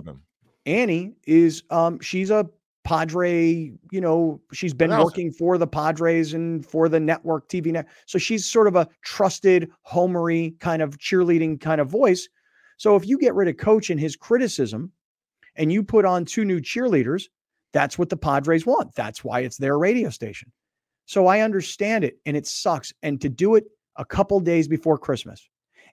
Annie is um she's a Padre, you know, she's been working for the Padres and for the network TV net. So she's sort of a trusted, homery kind of cheerleading kind of voice. So if you get rid of coach and his criticism and you put on two new cheerleaders, that's what the Padres want. That's why it's their radio station. So I understand it and it sucks. And to do it a couple days before Christmas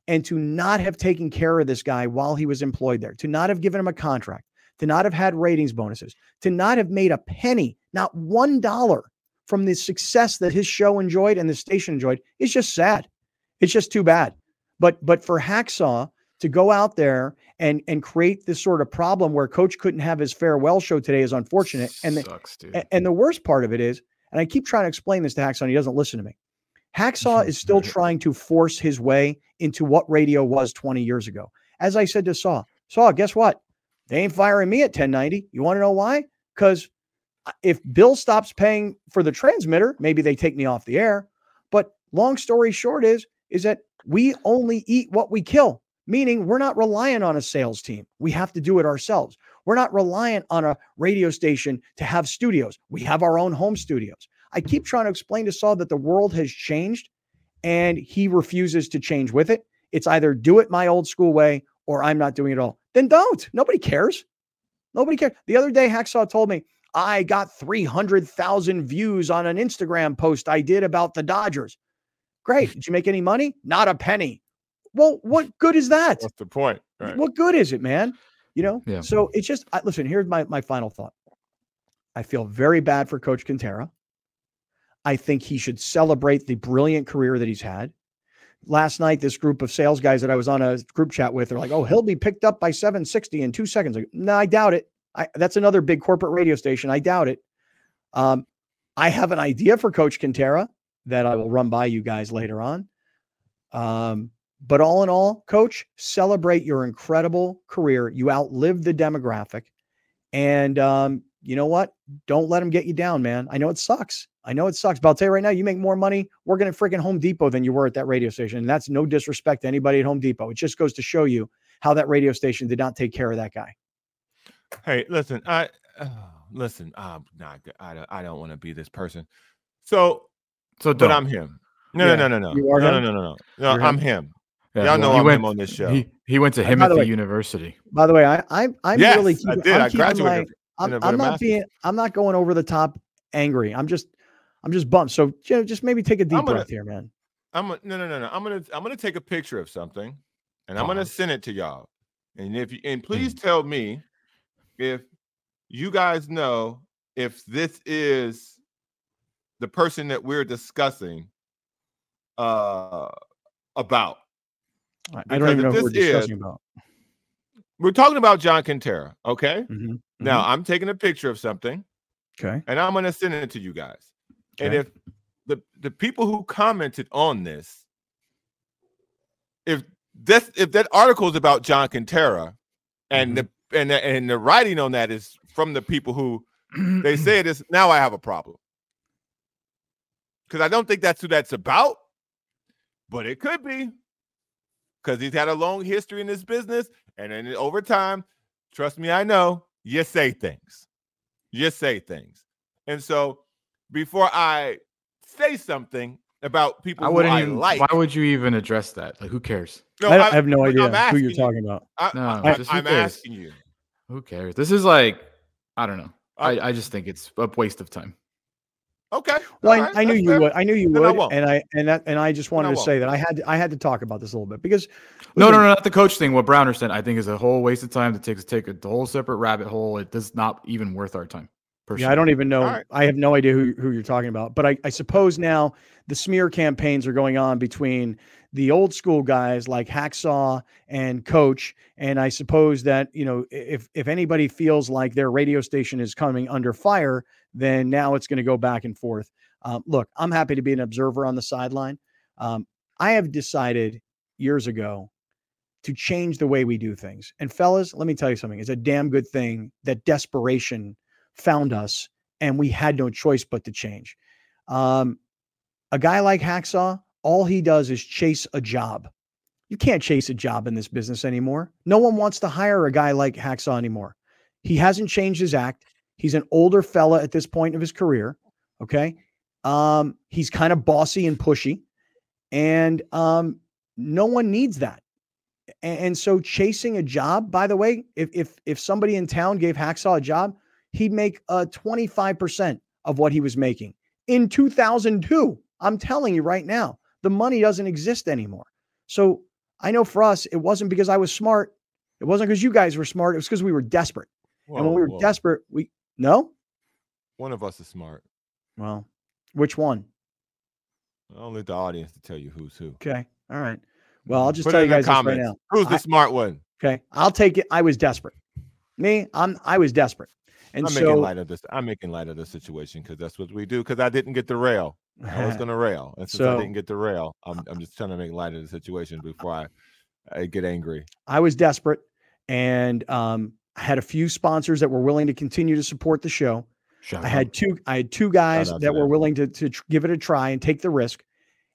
and to not have taken care of this guy while he was employed there, to not have given him a contract, to not have had ratings bonuses, to not have made a penny, not one dollar from the success that his show enjoyed and the station enjoyed is just sad. It's just too bad. But but for Hacksaw to go out there and and create this sort of problem where coach couldn't have his farewell show today is unfortunate. And the, sucks, dude. and the worst part of it is, and I keep trying to explain this to Hacksaw, and he doesn't listen to me. Hacksaw is still trying to force his way into what radio was 20 years ago. As I said to Saw, Saw, guess what? They ain't firing me at 1090. You want to know why? Because uh, if Bill stops paying for the transmitter, maybe they take me off the air. But long story short is, is that we only eat what we kill, meaning we're not reliant on a sales team. We have to do it ourselves. We're not reliant on a radio station to have studios. We have our own home studios. I keep trying to explain to Saw that the world has changed and he refuses to change with it. It's either do it my old school way or I'm not doing it all. Then don't. Nobody cares. Nobody cares. The other day, Hacksaw told me I got 300,000 views on an Instagram post I did about the Dodgers. Great. Did you make any money? Not a penny. Well, what good is that? What's the point? Right. What good is it, man? You know? Yeah. So it's just, I, listen, here's my, my final thought. I feel very bad for Coach Kentera. I think he should celebrate the brilliant career that he's had. Last night, this group of sales guys that I was on a group chat with, they're like, oh, he'll be picked up by 760 in two seconds. Like, no, I doubt it. I, that's another big corporate radio station. I doubt it. Um, I have an idea for Coach Kentera that I will run by you guys later on. Um, but all in all, coach, celebrate your incredible career. You outlived the demographic. And um, you know what? Don't let them get you down, man. I know it sucks. I know it sucks, but I'll tell you right now, you make more money working at freaking Home Depot than you were at that radio station. And that's no disrespect to anybody at Home Depot. It just goes to show you how that radio station did not take care of that guy. Hey, listen, I uh, listen. I'm not. I don't. I don't want to be this person. So, So but don't. I'm him. No, Yeah, no, no, no, no, you are no, no, him? no, no, no. No, You're I'm him? him. Yeah, Y'all know he I'm went, him on this show. He, he went to Uh, by the way- University. By the way, I, I I'm yes, really I did. I'm I keeping graduated. I'm, I'm not being I'm not going over the top angry. I'm just I'm just bummed. So you know, just maybe take a deep gonna- breath here, man. I'm a, no no no no. I'm gonna I'm gonna take a picture of something, and I'm gonna send it to y'all. And if you and please Mm. tell me if you guys know if this is the person that we're discussing uh about. I, I don't even know if what we're is- discussing about. We're talking about John Kentera, okay? Mhm, Now I'm taking a picture of something. Okay. and I'm gonna send it to you guys. And if the the people who commented on this, if this if that article is about John Kentera, and the and the, and the writing on that is from the people who they [CLEARS THROAT] say it is, now I have a problem because I don't think that's who that's about, but it could be because he's had a long history in this business, and then over time, trust me, I know you say things, you say things, and so before I say something about people I wouldn't I even. like, Why would you even address that? Like, who cares? no, I, I- I have no idea I'm who you're you. talking about. I, No, I, just who I'm cares? asking you. Who cares? This is like, I don't know. I- I, I just think it's a waste of time. Okay. Well, all I, I knew you fair. would. I knew you Then I would, won't. and I and that and I just wanted I to say that I had I had to talk about this a little bit because No, no, no, not the coach thing. What Browner said, I think, is a whole waste of time to take take a whole separate rabbit hole. It does not even worth our time. Personally. Yeah, I don't even know. Right. I have no idea who, who you're talking about. But I, I suppose now the smear campaigns are going on between the old school guys like Hacksaw and Coach. And I suppose that, you know, if if anybody feels like their radio station is coming under fire, then now it's going to go back and forth. Um, look, I'm happy to be an observer on the sideline. Um, I have decided years ago to change the way we do things. And fellas, let me tell you something. It's a damn good thing that desperation found us and we had no choice but to change. Um, a guy like Hacksaw, all he does is chase a job. You can't chase a job in this business anymore. No one wants to hire a guy like Hacksaw anymore. He hasn't changed his act. He's an older fella at this point of his career. Okay. Um, he's kind of bossy and pushy. And um, no one needs that. A- And, so chasing a job, by the way, if if if somebody in town gave Hacksaw a job, he'd make uh 25% of what he was making in 2002. I'm telling you right now, the money doesn't exist anymore. So I know for us, it wasn't because I was smart. It wasn't because you guys were smart. It was because we were desperate. and when we were Whoa, whoa. desperate, we no. one of us is smart. Well, which one? I'll let the audience to tell you who's who. Okay. All right. Well, I'll mm-hmm. just Put tell you guys right now. Who's the smart one? Okay. I'll take it. I was desperate. Me, I'm I was desperate. And I'm so making light of this. I'm making light of the situation because that's what we do. Because I didn't get the rail. I was going [LAUGHS] to rail, and since I didn't get the rail, I'm I'm just trying to make light of the situation before I, I get angry. I was desperate and um, I had a few sponsors that were willing to continue to support the show. Shout I out. had two I had two guys that were them. willing to to tr- give it a try and take the risk.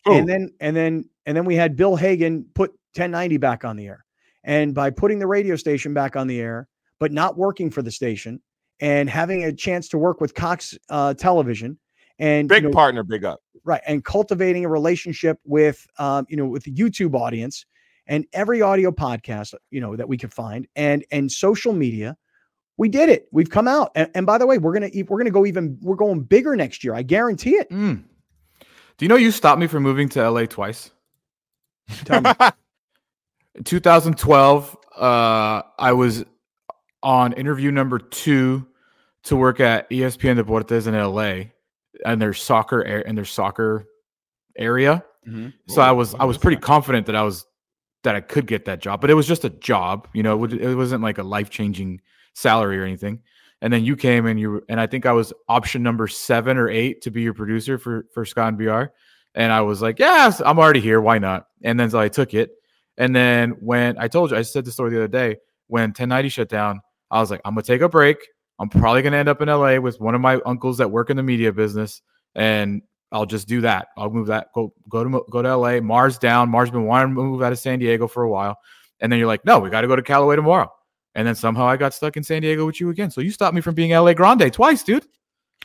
Who? And then and then and then we had Bill Hagan put 1090 back on the air. And by putting the radio station back on the air, but not working for the station and having a chance to work with Cox uh, Television and Big you know, partner, big up. right and cultivating a relationship with um, you know with the youtube audience and every audio podcast you know that we could find and and social media we did it we've come out and, and by the way we're gonna we're gonna go even we're going bigger next year i guarantee it Mm. Do you know you stopped me from moving to LA twice? Tell me. [LAUGHS] 2012, uh, I was on interview number two to work at ESPN Deportes in LA, and their soccer in their soccer area. So I was I was pretty confident that I was that I could get that job, but it was just a job. You know, it, would- it wasn't like a life changing salary or anything. And then you came and you and I think I was option number seven or eight to be your producer for for Scott and BR. And I was like, yes, I'm already here. Why not? And then so I took it. And then when I told you, I said the story the other day when 1090 shut down, I was like, I'm gonna take a break. I'm probably gonna end up in LA with one of my uncles that work in the media business, and I'll just do that. I'll move that. Go go to go to LA. Mars down. Mars been wanting to move out of San Diego for a while, and then you're like, no, we got to go to Callaway tomorrow. And then somehow I got stuck in San Diego with you again. So you stopped me from being LA Grande twice, dude.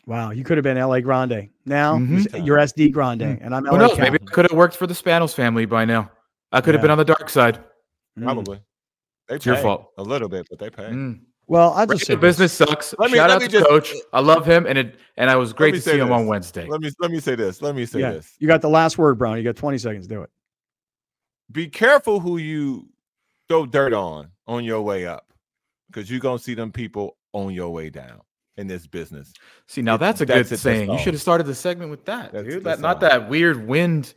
wow you could have been la grande now Mhm. you're sd grande Mhm. and i'm Who LA knows? Maybe I could have worked for the Spanos family by now. I could have been on the dark side. Mm. Probably. They It's your fault. A little bit, but they pay. Mm. Well, I'll just say Regular this. business sucks. Let me- Shout let out me to just- coach. I love him, and it and I was great to see say him on. Wednesday. Let me let me say this. Let me say Yeah, this. you got the last word, Brown. You got 20 seconds. Do it. Be careful who you throw dirt on on your way up, because you're gonna see them people on your way down in this business. See, now that's a that's good that's saying. You should have started the segment with that, That's- dude. that's That, not that weird wind.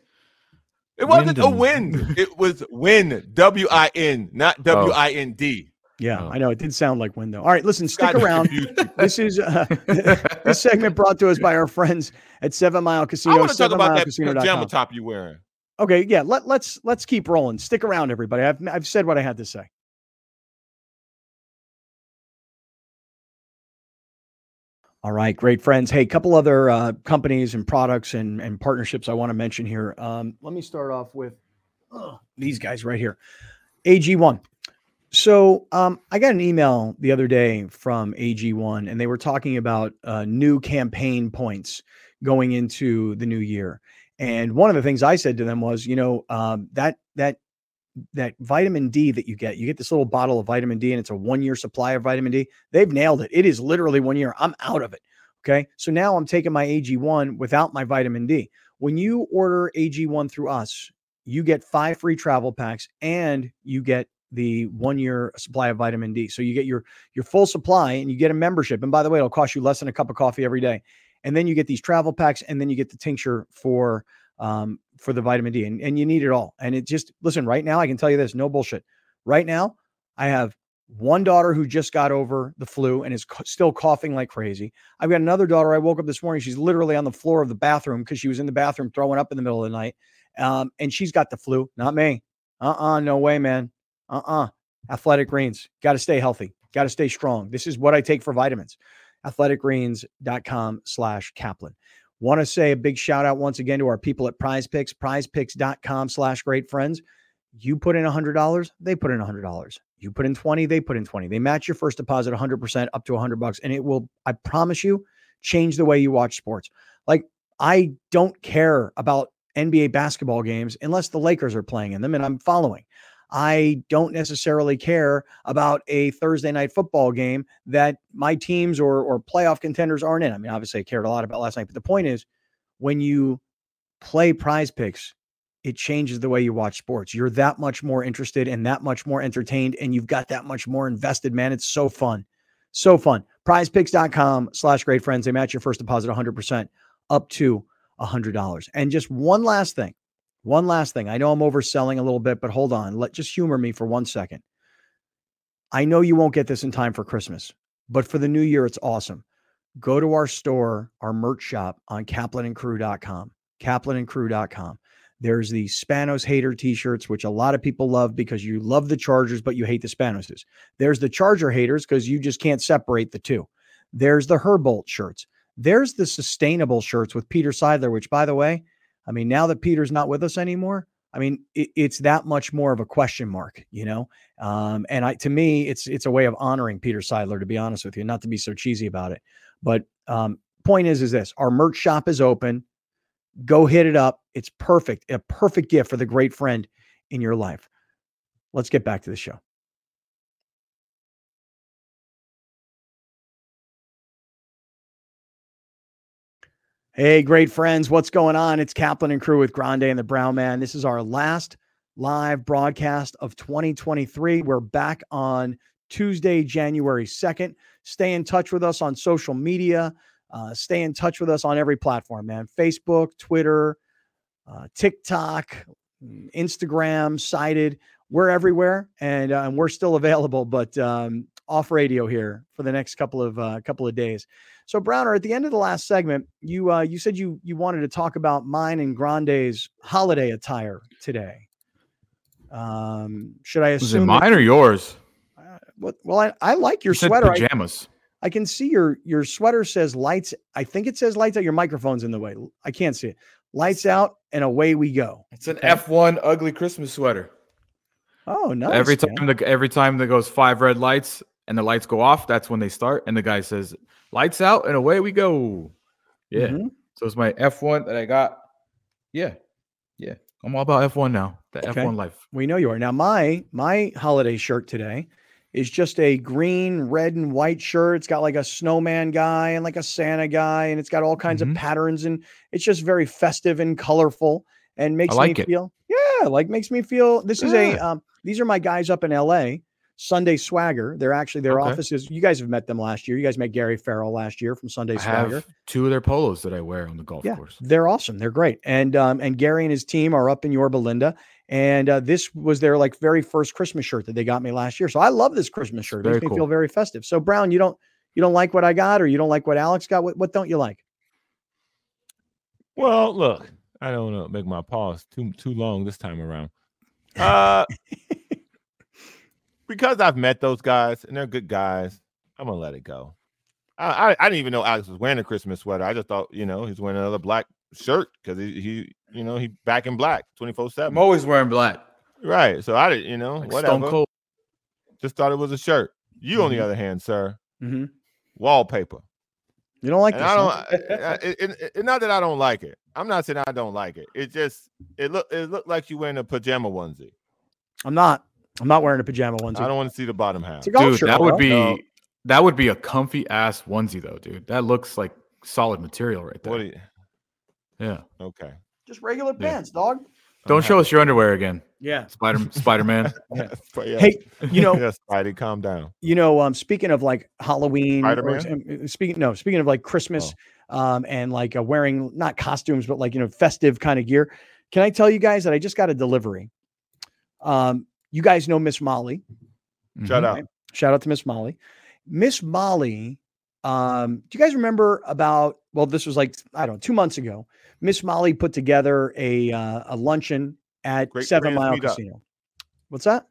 It wasn't a wind. [LAUGHS] It was win. W I N, not oh. W I N D. Yeah, Oh. I know it did sound like window. All right, listen, stick God, around. [LAUGHS] This is uh, [LAUGHS] this segment brought to us by our friends at Seven Mile Casino. I want to talk about that pajama top you wearing. Okay, yeah, let, let's let's keep rolling. Stick around, everybody. I've I've said what I had to say. All right, great friends. Hey, a couple other uh, companies and products and and partnerships I want to mention here. Um, let me start off with oh, these guys right here, AG1. So um, I got an email the other day from AG1, and they were talking about uh, new campaign points going into the new year. And one of the things I said to them was, you know, um, that that that vitamin D that you get, you get this little bottle of vitamin D, and it's a one year supply of vitamin D. They've nailed it. It is literally one year. I'm out of it. Okay, so now I'm taking my AG1 without my vitamin D. When you order AG1 through us, you get five free travel packs, and you get the one year supply of vitamin D. So you get your your full supply, and you get a membership. And by the way, it'll cost you less than a cup of coffee every day. And then you get these travel packs and then you get the tincture for um for the vitamin D and, and you need it all. And it just listen right now I can tell you this no bullshit. Right now I have one daughter who just got over the flu and is co- still coughing like crazy. I've got another daughter I woke up this morning she's literally on the floor of the bathroom because she was in the bathroom throwing up in the middle of the night um and she's got the flu. Not me. Uh-uh no way man uh-uh athletic greens got to stay healthy got to stay strong this is what I take for vitamins athleticgreens.com slash Kaplan. Want to say a big shout out once again to our people at Prize Picks, prizepicks.com slash great friends. You put in $100, they put in $100. You put in 20, they put in 20. They match your first deposit 100% up to 100 bucks and it will I promise you change the way you watch sports. Like I don't care about NBA basketball games unless the Lakers are playing in them and I'm following. I don't necessarily care about a Thursday night football game that my teams or or playoff contenders aren't in. I mean, obviously I cared a lot about last night, but the point is when you play prize picks, it changes the way you watch sports. You're that much more interested and that much more entertained, and you've got that much more invested, man. It's so fun. So fun. Prizepicks.com slash great friends. They match your first deposit 100% up to $100. And just one last thing. One last thing. I know I'm overselling a little bit, but hold on. Let just humor me for one second. I know you won't get this in time for Christmas, but for the new year, it's awesome. Go to our store, our merch shop on kaplanandcrew.com. Kaplanandcrew.com. There's the Spanos hater t-shirts, which a lot of people love because you love the Chargers, but you hate the Spanoses. There's the Charger haters because you just can't separate the two. There's the Herbolt shirts. There's the sustainable shirts with Peter Seidler, which by the way, I mean, now that Peter's not with us anymore, I mean, it, it's that much more of a question mark, you know. Um, and I, to me, it's it's a way of honoring Peter Seidler, to be honest with you, not to be so cheesy about it. But um, point is, is this: our merch shop is open. Go hit it up. It's perfect, a perfect gift for the great friend in your life. Let's get back to the show. Hey, great friends. What's going on? It's Kaplan and crew with Grande and the Brown Man. This is our last live broadcast of 2023. We're back on Tuesday, January 2nd. Stay in touch with us on social media. Uh, stay in touch with us on every platform, man. Facebook, Twitter, uh, TikTok, Instagram, cited. We're everywhere, and, uh, and we're still available, but um, off radio here for the next couple of uh, couple of days. So, Browner, at the end of the last segment, you uh, you said you you wanted to talk about mine and Grande's holiday attire today. Um, should I Was it assume that- mine or yours? uh, what, well, I, I like your You sweater. I, pajamas. I can see your your sweater says lights. I think it says lights out. Your microphone's in the way. I can't see it. Lights out, and away we go. It's an F1 ugly Christmas sweater. Oh, nice. every man. time the every time there goes five red lights and the lights go off, that's when they start. And the guy says, "Lights out," and away we go. Yeah. Mhm. So it's my F1 that I got. Yeah. Yeah. I'm all about F1 now. The Okay. F1 life. We know you are. Now, my my holiday shirt today is just a green, red, and white shirt. It's got like a snowman guy and like a Santa guy, and it's got all kinds Mhm. of patterns, and it's just very festive and colorful, and makes like me it. feel yeah, like makes me feel. This is a um, these are my guys up in L.A. Sunday Swagger. They're actually their Okay. offices. You guys have met them last year. You guys met Gary Farrell last year from Sunday I Swagger. have two of their polos that I wear on the golf Yeah, course. they're awesome. They're great. And um, and Gary and his team are up in Yorba Linda. And uh, this was their like very first Christmas shirt that they got me last year. So I love this Christmas shirt. It Very makes me cool. feel very festive. So Brown, you don't you don't like what I got, or you don't like what Alex got? What what don't you like? Well, look, I don't want to make my pause too too long this time around. Uh, [LAUGHS] because I've met those guys and they're good guys, I'm gonna let it go. I, I, I didn't even know Alex was wearing a Christmas sweater. I just thought, you know, he's wearing another black shirt because he, he, you know, he back in black 24 7. I'm always wearing black. Right. So I didn't, you know, Like whatever. Stone Cold. Just thought it was a shirt. You, on the Mhm. other hand, sir, Mm-hmm. wallpaper. You don't like And this? I don't. I- I- it, it- not that I don't like it. I'm not saying I don't like it. It just it look it looked like you wearing a pajama onesie. I'm not. I'm not wearing a pajama onesie. I don't want to see the bottom half. It's a golf Dude, shirt, that would be No. that would be a comfy ass onesie though, dude. That looks like solid material right there. What? you- yeah. okay. just regular Yeah. pants, dog. Don't show us your underwear again, Yeah. Spider [LAUGHS] Spider Man. Yeah, Hey, you know, [LAUGHS] yes, Spidey, calm down. you know, um, speaking of like Halloween, or, Spider-Man? um, speaking no, speaking of like Christmas, um, and like uh, wearing not costumes, but like you know, festive kind of gear. Can I tell you guys that I just got a delivery? Um, you guys know Miss Molly. Mhm. up. Right. Shout out to Miss Molly. Miss Molly, um, do you guys remember about? Well, this was like I don't know, two months ago. Miss Molly put together a uh, a luncheon at Great Seven Mile. Casino. What's that?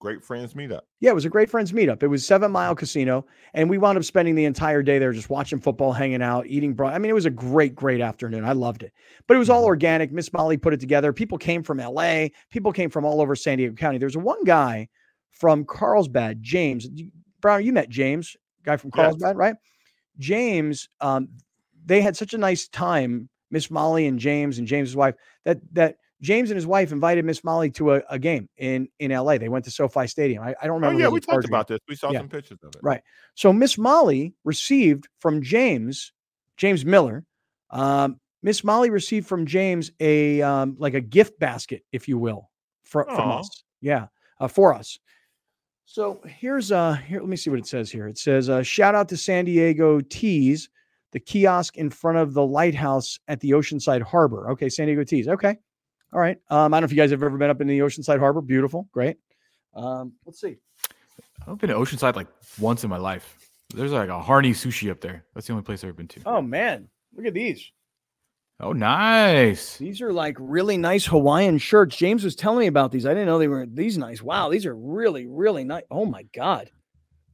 Great friends meet up. Yeah, it was a great friends meetup. It was Seven Mile Casino, and we wound up spending the entire day there, just watching football, hanging out, eating. I mean, it was a great, great afternoon. I loved it, but it was all Mhm. organic. Miss Molly put it together. People came from L.A. People came from all over San Diego County. There's one guy from Carlsbad, James Brown. You met James, guy from Yes. Carlsbad, right? James, um, they had such a nice time, Miss Molly and James and James's wife, that that James and his wife invited Miss Molly to a, a game in in LA. They went to SoFi Stadium. I, I don't remember. Oh remember. yeah, we talked about this. We saw Yeah. some pictures of it. Right. So Miss Molly received from James, James Miller. Um, Miss Molly received from James a um, like a gift basket, if you will, fro- from us. Yeah, uh, for us. So here's uh here. Let me see what it says here. It says uh, shout out to San Diego Tees, the kiosk in front of the lighthouse at the Oceanside Harbor. Okay, San Diego Tees. Okay, all right. Um, I don't know if you guys have ever been up in the Oceanside Harbor. Beautiful, great. Um, let's see. I've been to Oceanside like once in my life. There's like a Harney sushi up there. That's the only place I've ever been to. Oh man, look at these. Oh, nice. These are like really nice Hawaiian shirts. James was telling me about these. I didn't know they were these nice. Wow, these are really, really nice. Oh my god,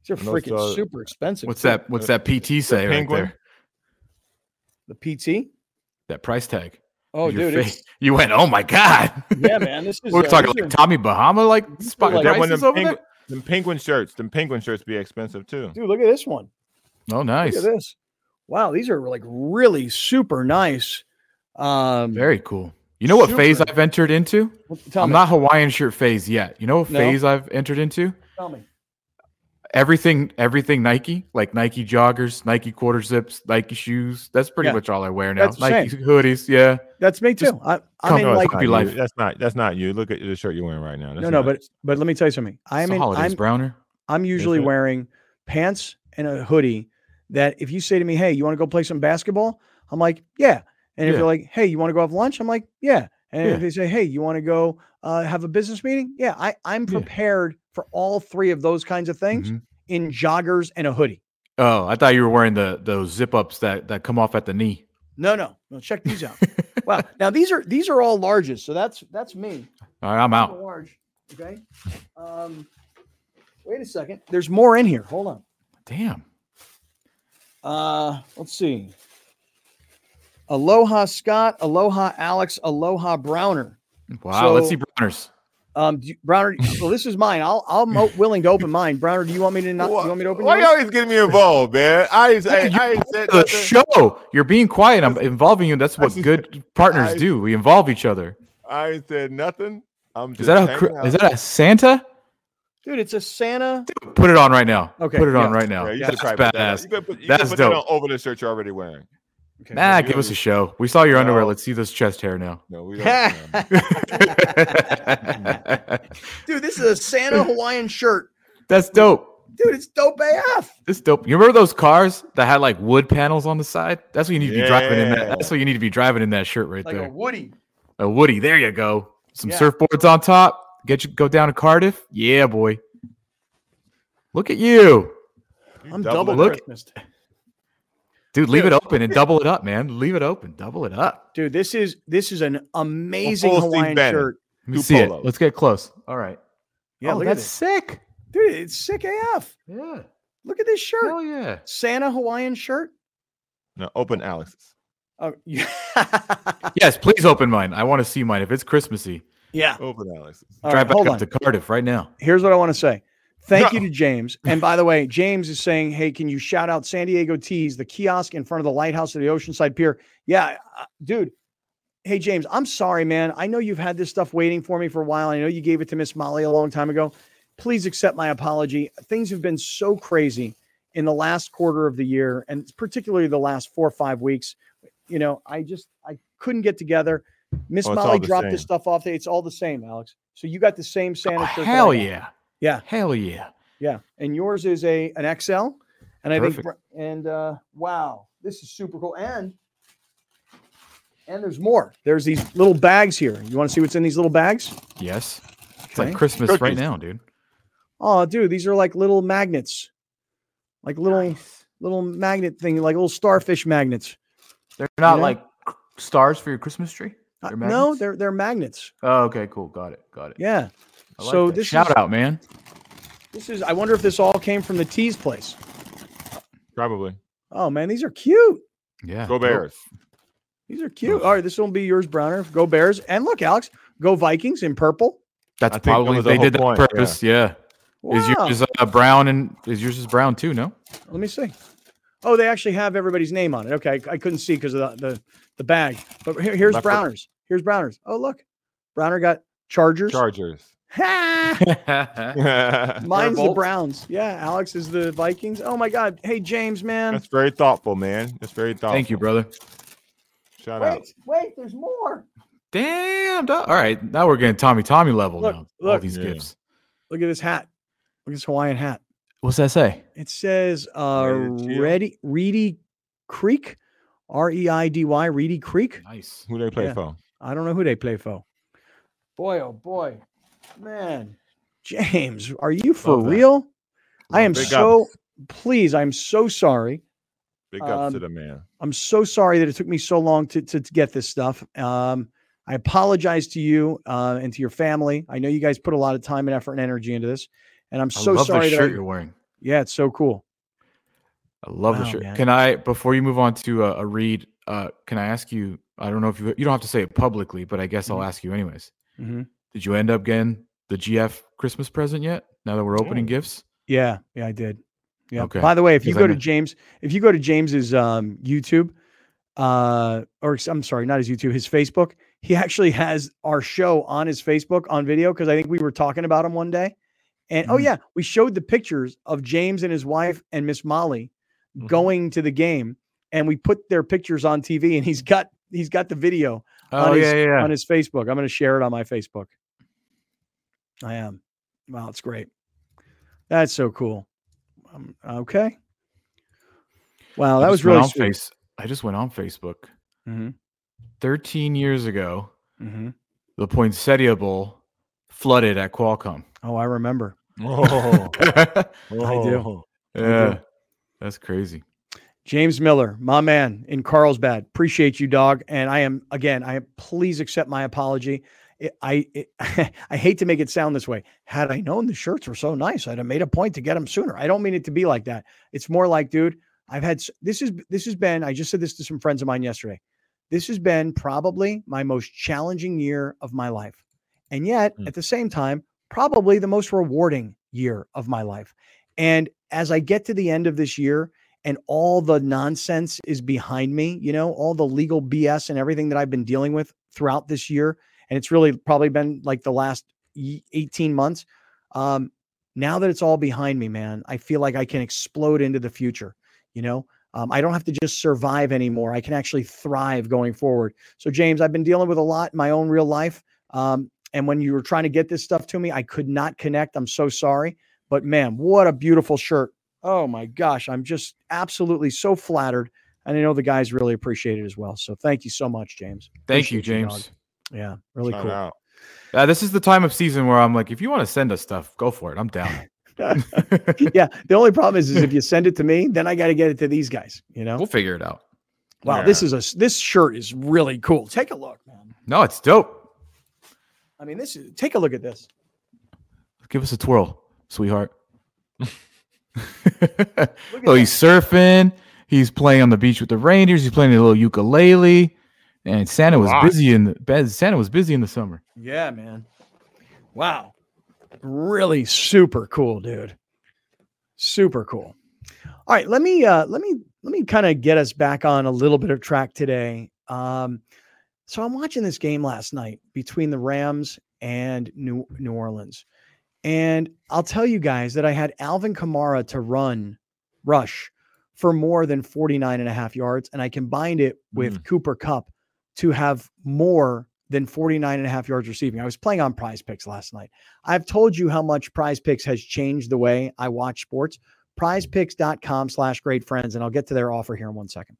these are And those, freaking uh, super expensive. What's too. that? What's that PT say right there? The PT? That price tag. Oh, Your dude, face. You went, oh my god. yeah, man. This is. [LAUGHS] We're uh, talking like Tommy Bahama, like spot like- That one, prices them, over penguin, there. them penguin shirts. Them penguin shirts be expensive too. dude, look at this one. Oh, nice. Look at this. Wow, these are like really super nice. Um, Very cool. You know what phase I've entered into? tell I'm me, not Hawaiian shirt phase yet. You know what No. phase I've entered into? Tell me. Everything, everything Nike, like Nike joggers, Nike quarter zips, Nike shoes. That's pretty Yeah. much all I wear now. That's Nike hoodies, yeah. That's me too. Just I, in to like you. life. That's not. That's not you. Look at the shirt you're wearing right now. That's no, no, but but let me tell you something. I'm in. holidays, I'm Browner. I'm usually wearing pants and a hoodie that if you say to me, Hey, you want to go play some basketball? I'm like, Yeah. And if Yeah. you're like, Hey, you want to go have lunch? I'm like, Yeah. And if they say, Hey, you want to go uh, have a business meeting? Yeah. I, I'm Yeah. prepared for all three of those kinds of things Mhm. in joggers and a hoodie. Oh, I thought you were wearing the those zip ups that that come off at the knee. No, no, no. Check these out. [LAUGHS] wow. Now these are these are all larges. So that's that's me. All right, I'm I'm out. large. Okay. Um, wait a second. There's more in here. Hold on. Damn. Uh, let's see. Aloha Scott, Aloha Alex, Aloha Browner. Wow. let's see Browners. Um, do you- Browner. [LAUGHS] Well, this is mine. I'll I'm willing to open mine. Browner, do you want me to not? Do you want me to open Why you always getting me involved, man? I ain't, I, I said The nothing. show. You're being quiet. I'm involving you. That's what just- good partners I- do. We involve each other. I ain't said nothing. I'm just Is that a out. is that a Santa? Dude, it's a Santa. Put it on right now. Okay, Put it on right now. Yeah, you Yeah, That's probably put that on. badass. You put, you That's could put that dope. on over the shirt you're already wearing. Okay, Nah, give us a show. We saw your underwear. No. Let's see this chest hair now. No, we [LAUGHS] don't. [LAUGHS] Dude, this is a Santa Hawaiian shirt. That's dope. Dude, it's dope AF. This dope. You remember those cars that had like wood panels on the side? That's what you need to be driving in that. That's what you need to be driving in that shirt right Like there. a Woody. A Woody. There you go. Some Yeah. surfboards on top. Get you go down to Cardiff. Yeah, boy. Look at you, You I'm double double it. Look- Christmas. Dude. Leave Dude. it open and double it up, man. Leave it open. Double it up. Dude, this is this is an amazing full Steve Hawaiian shirt. Let me Two see polos. it. Let's get close. All right. Yeah, oh, look at that's this. sick. Dude, it's sick AF. Yeah. Look at this shirt. Hell yeah. Santa Hawaiian shirt. No, open Alex's. Oh, [LAUGHS] yeah. Yes, please open mine. I want to see mine. If it's Christmassy, yeah. Open Alex's. All drive right, hold back on. up to Cardiff right now. Here's what I want to say. Thank you to James. And by the way, James is saying, "Hey, can you shout out San Diego Tees, the kiosk in front of the lighthouse of the Oceanside Pier?" Yeah, uh, dude. Hey, James, I'm sorry, man. I know you've had this stuff waiting for me for a while. I know you gave it to Miss Molly a long time ago. Please accept my apology. Things have been so crazy in the last quarter of the year, and particularly the last four or five weeks. You know, I just I couldn't get together. Miss Molly dropped this stuff off. It's all the same, Alex. So you got the same Santa Oh, shirt. hell yeah. Yeah. Hell yeah. Yeah, and yours is a an XL, and I think Perfect. Br- and uh, wow, this is super cool. And and there's more. There's these little bags here. You want to see what's in these little bags? Yes. It's Okay. like Christmas right now, dude. Oh, dude, these are like little magnets, like little little magnet thing, like little starfish magnets. They're not know? like stars for your Christmas tree? Uh, They're no, they're they're magnets. Oh, okay, cool. Got it. Got it. Yeah. I like so that. this shout is out, man. this is. I wonder if this all came from the teas place. Probably. Oh man, these are cute. Yeah. Go dope. Bears. These are cute. All right, this will be yours, Browner. Go Bears. And look, Alex, go Vikings in purple. That's I think probably was the they did that on point, yeah. purpose. Yeah. Is Wow. yours uh, brown and is yours is brown too? No. Let me see. Oh, they actually have everybody's name on it. Okay, I, I couldn't see because of the, the the bag. But here, here's Left foot. Browners. Here's Browners. Oh, look, Browner got Chargers. Chargers. Ha! That's [LAUGHS] [LAUGHS] Mine's the Browns. Yeah, Alex is the Vikings. Oh my God. Hey, James, man. That's very thoughtful, man. That's very thoughtful. Thank you, brother. Shout out. Wait, wait. There's more. Damn. All right, now we're getting Tommy Tommy level Look, now. All look. these Yeah. gifts. Look at this hat. Look at this Hawaiian hat. What's that say? It says uh, Ready to? Ready Reidy Creek, R E I D Y, Reidy Creek. Nice. Who they play Yeah. for? I don't know who they play for. Boy, oh boy, man, James, are you for Love that. real? I am Big so ups. please. I'm so sorry. Big ups to um, the man. I'm so sorry that it took me so long to to, to get this stuff. Um, I apologize to you uh, and to your family. I know you guys put a lot of time and effort and energy into this, and I'm I so love sorry the that shirt I- you're wearing. yeah, it's so cool. I love the shirt. man. Can I, before you move on to a, a read, uh, can I ask you? I don't know if you you don't have to say it publicly, but I guess I'll Mhm. ask you anyways. Mhm. Did you end up getting the GF Christmas present yet? Now that we're opening Mm. gifts, Yeah, yeah, I did. Yeah. Okay. By the way, if you go to James, if you go to James's um, YouTube, uh, or I'm sorry, not his YouTube, his Facebook, he actually has our show on his Facebook on video because I think we were talking about him one day. And oh Mhm. yeah, we showed the pictures of James and his wife and Miss Molly Mhm. going to the game, and we put their pictures on TV, and he's got he's got the video oh on yeah, his yeah, yeah. on his Facebook. I'm going to share it on my Facebook. I am. Wow, it's great. That's so cool. Um, okay. Wow, that was really on sweet. face. I just went on Facebook. Mhm, 13 years ago, mhm. the Poinsettia Bowl flooded at Qualcomm. Oh, I remember. Oh, [LAUGHS] do. yeah, that's crazy. James Miller, my man in Carlsbad. Appreciate you, dog. And I am again. I please accept my apology. It- I it, [LAUGHS] I hate to make it sound this way. Had I known the shirts were so nice, I'd have made a point to get them sooner. I don't mean it to be like that. It's more like, dude, I've had this is this has been. I just said this to some friends of mine yesterday. This has been probably my most challenging year of my life, and yet Mm. at the same time, probably the most rewarding year of my life. And as I get to the end of this year and all the nonsense is behind me, you know, all the legal BS and everything that I've been dealing with throughout this year, and it's really probably been like the last 18 months. Um, now that it's all behind me, man, I feel like I can explode into the future. You know, um, I don't have to just survive anymore. I can actually thrive going forward. So, James, I've been dealing with a lot in my own real life. Um, and when you were trying to get this stuff to me, I could not connect. I'm so sorry. But man, what a beautiful shirt. Oh my gosh. I'm just absolutely so flattered. And I know the guys really appreciate it as well. So thank you so much, James. Thank Appreciate you, James. Yeah, really Shout cool. out. Uh, this is the time of season where I'm like, if you want to send us stuff, go for it. I'm down. [LAUGHS] yeah. The only problem is, is if you [LAUGHS] send it to me, then I got to get it to these guys. You know. we'll figure it out. Wow, this is a this shirt is really cool. Take a look, man. No, it's dope. I mean, this is take a look at this. Give us a twirl, sweetheart. Look [LAUGHS] oh, that. he's surfing. He's playing on the beach with the Rangers. He's playing a little ukulele. And Santa was Wow. busy in the Santa was busy in the summer. Yeah, man. Wow. Really super cool, dude. Super cool. All right, let me uh let me let me kind of get us back on a little bit of track today. Um so I'm watching this game last night between the Rams and New New Orleans. And I'll tell you guys that I had Alvin Kamara to run rush for more than 49 and a half yards and I combined it with Cooper Kupp to have more than 49 and a half yards receiving. I was playing on prize picks last night. I've told you how much prize picks has changed the way I watch sports. Prizepicks.com slash great friends. And I'll get to their offer here in one second.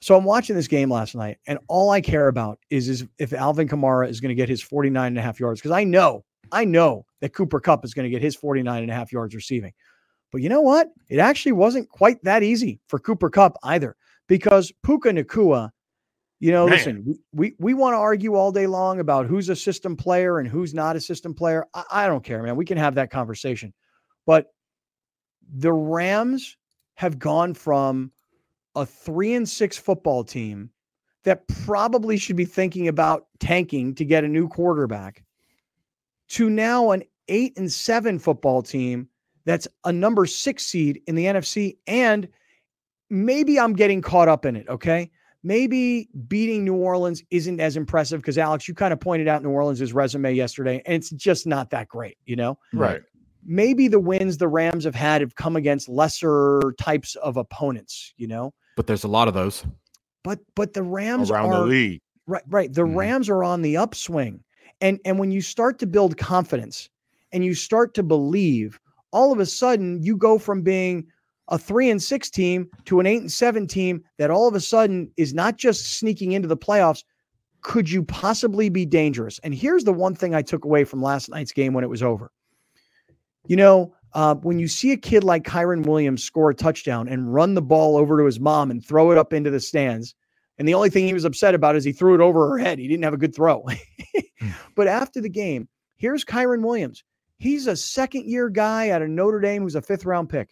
So I'm watching this game last night, and all I care about is, is if Alvin Kamara is going to get his 49 and a half yards. Because I know, I know that Cooper Kupp is going to get his 49 and a half yards receiving. But you know what? It actually wasn't quite that easy for Cooper Kupp either. Because Puka Nacua you know, Man. listen, we, we, want to argue all day long about who's a system player and who's not a system player. I, I don't care, man. We can have that conversation. But the Rams have gone from a three and six football team that probably should be thinking about tanking to get a new quarterback to now an eight and seven football team that's a number six seed in the NFC. And maybe I'm getting caught up in it. Okay maybe beating New Orleans isn't as impressive because Alex, you kind of pointed out New Orleans' resume yesterday, and it's just not that great, you know? Right. Maybe the wins the Rams have had have come against lesser types of opponents, you know? But there's a lot of those. But but the Rams Around are the league. right, right. The Mhm. Rams are on the upswing. And and when you start to build confidence and you start to believe, all of a sudden you go from being a three and six team to an eight and seven team that all of a sudden is not just sneaking into the playoffs. Could you possibly be dangerous? And here's the one thing I took away from last night's game when it was over. You know, uh, when you see a kid like Kyren Williams score a touchdown and run the ball over to his mom and throw it up into the stands, and the only thing he was upset about is he threw it over her head. He didn't have a good throw. [LAUGHS] but after the game, here's Kyren Williams. He's a second year guy out of Notre Dame who's a fifth round pick.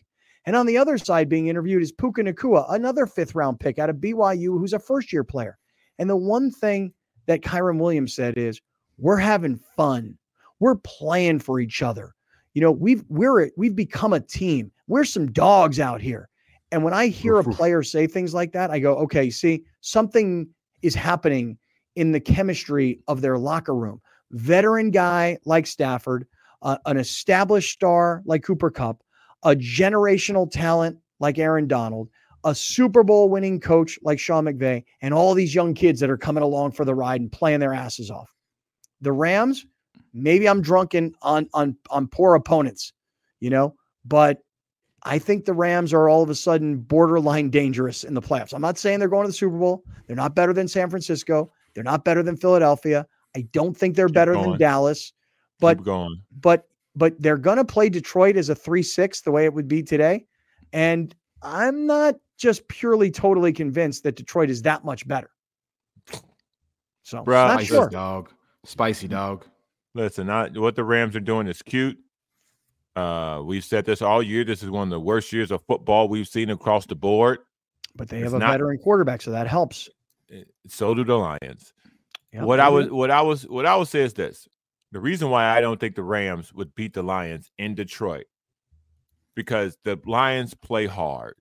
And on the other side, being interviewed is Puka Nacua, another fifth round pick out of BYU who's a first year player. And the one thing that Kyren Williams said is, "We're having fun. We're playing for each other. You know, we've we're we've become a team. We're some dogs out here." And when I hear a player say things like that, I go, "Okay, see, something is happening in the chemistry of their locker room. Veteran guy like Stafford, uh, an established star like Cooper Kupp, a generational talent like Aaron Donald, a Super Bowl winning coach like Sean McVay, and all these young kids that are coming along for the ride and playing their asses off. The Rams, maybe I'm drunken on on on poor opponents, you know, but I think the Rams are all of a sudden borderline dangerous in the playoffs. I'm not saying they're going to the Super Bowl. They're not better than San Francisco. They're not better than Philadelphia. I don't think they're Keep better than. Dallas, but going. but but they're going to play Detroit as a 3-6 the way it would be today. And I'm not just purely totally convinced that Detroit is that much better. So, Bruh, not Spicy sure. dog. Spicy dog. Listen, I, what the Rams are doing is cute. Uh, we've said this all year. This is one of the worst years of football we've seen across the board. But they It's have a not- veteran quarterback, so that helps. Eh, So do the Lions. Yeah, what I was, what I was, what I would say is this: the reason why I don't think the Rams would beat the Lions in Detroit, because the Lions play hard,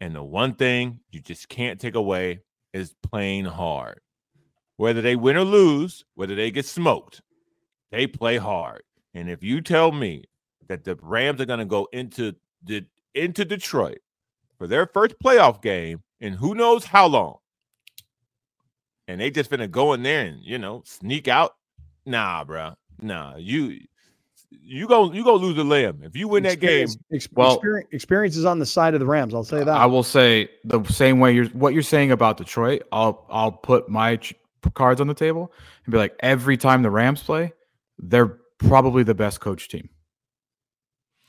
and the one thing you just can't take away is playing hard. whether they win or lose, whether they get smoked, they play hard. And if you tell me that the Rams are going to go into the into Detroit for their first playoff game in who knows how long, and they just gonna go in there and you know sneak out, nah, bro, nah, you you go you go lose a limb if you win that game. Experience, ex- Well- experience, experience is on the side of the Rams. I'll say that. I will say the same way you're what you're saying about Detroit. I'll I'll put my ch- cards on the table and be like, every time the Rams play, they're probably the best coach team.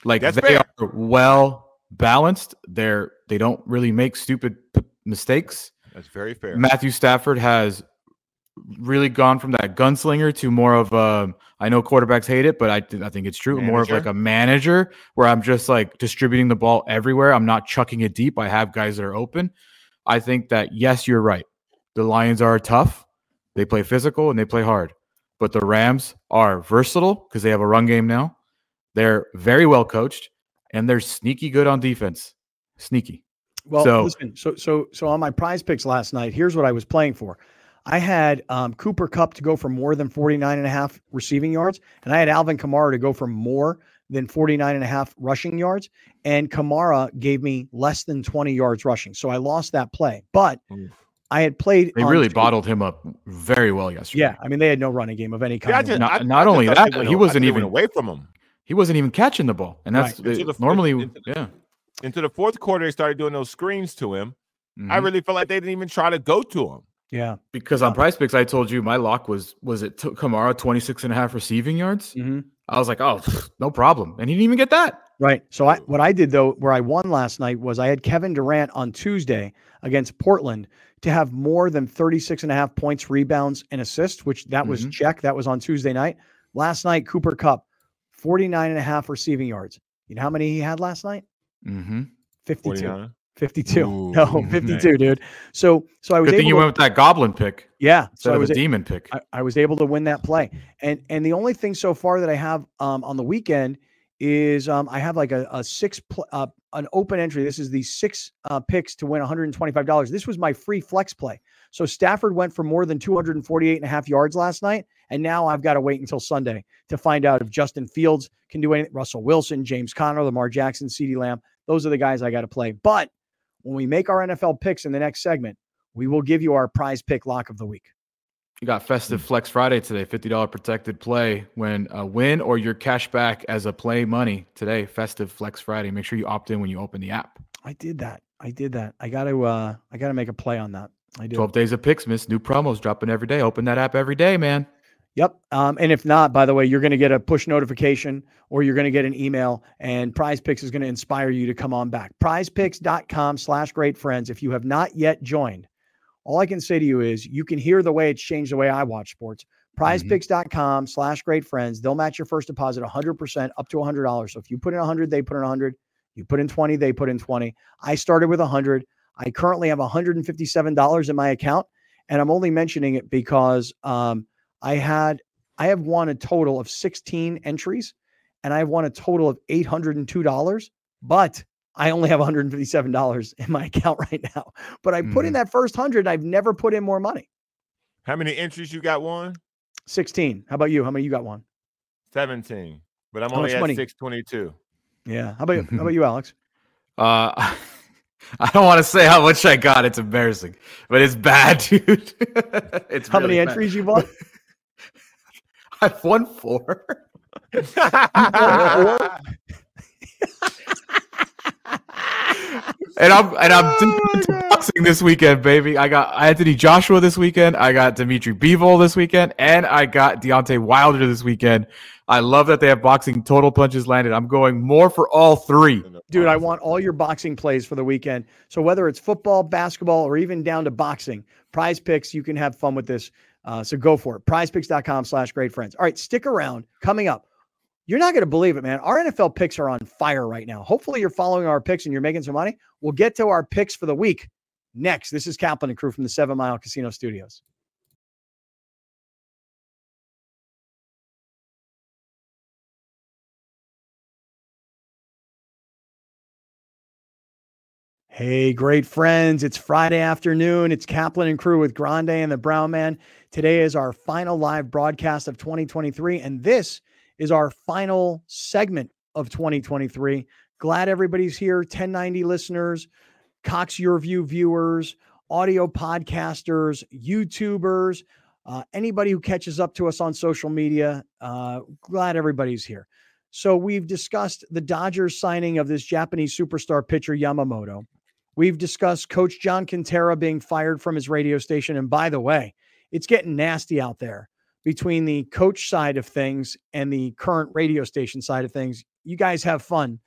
Like That's they fair. are well balanced. They're they don't really make stupid p- mistakes. That's very fair. Matthew Stafford has really gone from that gunslinger to more of a I know quarterbacks hate it, but I, th- I think it's true. More of like a manager where I'm just like distributing the ball everywhere. I'm not chucking it deep. I have guys that are open. I think that yes, you're right. The Lions are tough. They play physical and they play hard. But the Rams are versatile because they have a run game now. They're very well coached and they're sneaky good on defense. Sneaky. Well, So- listen, so so so on my prize picks last night, here's what I was playing for. I had um, Cooper Kupp to go for more than 49 and a half receiving yards, and I had Alvin Kamara to go for more than 49 and a half rushing yards, and Kamara gave me less than 20 yards rushing. So I lost that play. But Oof. I had played They really two- bottled him up very well yesterday. Yeah, I mean they had no running game of any kind. Yeah, I just, Not- I- not I only that, he wasn't thought even- away from him. He wasn't even catching the ball. And that's Into the- normally, into the- yeah. Into the fourth quarter, they started doing those screens to him. I Mhm. really felt like they didn't even try to go to him. Yeah. because on prize picks, I told you my lock was was it took Kamara 26 and a half receiving yards. Mhm. I was like, oh, no problem. And he didn't even get that. Right. So I what I did though, where I won last night was I had Kevin Durant on Tuesday against Portland to have more than 36 and a half points, rebounds, and assists, which that was Mhm. check. That was on Tuesday night. Last night, Cooper Kupp, 49 and a half receiving yards. You know how many he had last night? Mm-hmm. 52. 49. 52. Ooh, no, nice. 52, dude. So so I was Good thing you to, went with that goblin pick yeah. So I was a demon pick. I, I was able to win that play. And and the only thing so far that I have um, on the weekend is um, I have like a, a six pl- uh, an open entry. This is the six uh, picks to win $125. This was my free flex play. So Stafford went for more than 248 and a half yards last night. And now I've got to wait until Sunday to find out if Justin Fields can do anything. Russell Wilson, James Conner, Lamar Jackson, CeeDee Lamb. Those are the guys I got to play. But when we make our NFL picks in the next segment, we will give you our prize pick lock of the week. You got festive flex Friday today, $50 protected play when a win or your cash back as a play money today. Festive flex Friday. Make sure you opt in when you open the app. I did that. I did that. I got to uh I got to make a play on that. I do. 12 days of picks, miss. New promos dropping every day. Open that app every day, man. Yep. Um, and if not, by the way, you're going to get a push notification or you're going to get an email and Prize Picks is going to inspire you to come on back. Prizepicks.com slash great friends. If you have not yet joined, all I can say to you is you can hear the way it's changed the way I watch sports. Prizepicks.com slash great friends. They'll match your first deposit 100% up to $100. So if you put in 100, they put in 100. You put in 20, they put in 20. I started with 100. I currently have $157 in my account. And I'm only mentioning it because um, I had I have won a total of 16 entries and I've won a total of $802, but I only have $157 [LAUGHS] in my account right now. But I put in Mhm. that first 100, I've never put in more money. How many entries you got? One? 16. How about you? How many you got one? 17. But I'm How only at money? 622. Yeah. How about you? How about [LAUGHS] you, Alex? Uh, [LAUGHS] I don't want to say how much I got. It's embarrassing, but it's bad, dude. it's How really many bad. entries you bought? I've won four. and I'm and I'm oh [LAUGHS] deep into boxing this weekend, baby. I got Anthony Joshua this weekend. I got Dimitri Bivol this weekend, and I got Deontay Wilder this weekend. I love that they have boxing total punches landed. I'm going more for all three. Dude, I want all your boxing plays for the weekend. So whether it's football, basketball, or even down to boxing, prize picks, you can have fun with this. Uh, so go for it. Prizepicks.com slash great friends. All right, stick around. Coming up, you're not going to believe it, man. Our NFL picks are on fire right now. Hopefully you're following our picks and you're making some money. We'll get to our picks for the week next. This is Kaplan and crew from the Seven Mile Casino Studios. Hey, great friends. It's Friday afternoon. It's Kaplan and crew with Grande and the Brown Man. Today is our final live broadcast of 2023, and this is our final segment of 2023. Glad everybody's here. 1090 listeners, Cox YurView viewers, audio podcasters, YouTubers, uh, anybody who catches up to us on social media. Uh, glad everybody's here. So, we've discussed the Dodgers signing of this Japanese superstar pitcher, Yamamoto. We've discussed Coach John Kentera being fired from his radio station. And by the way, it's getting nasty out there between the coach side of things and the current radio station side of things. You guys have fun.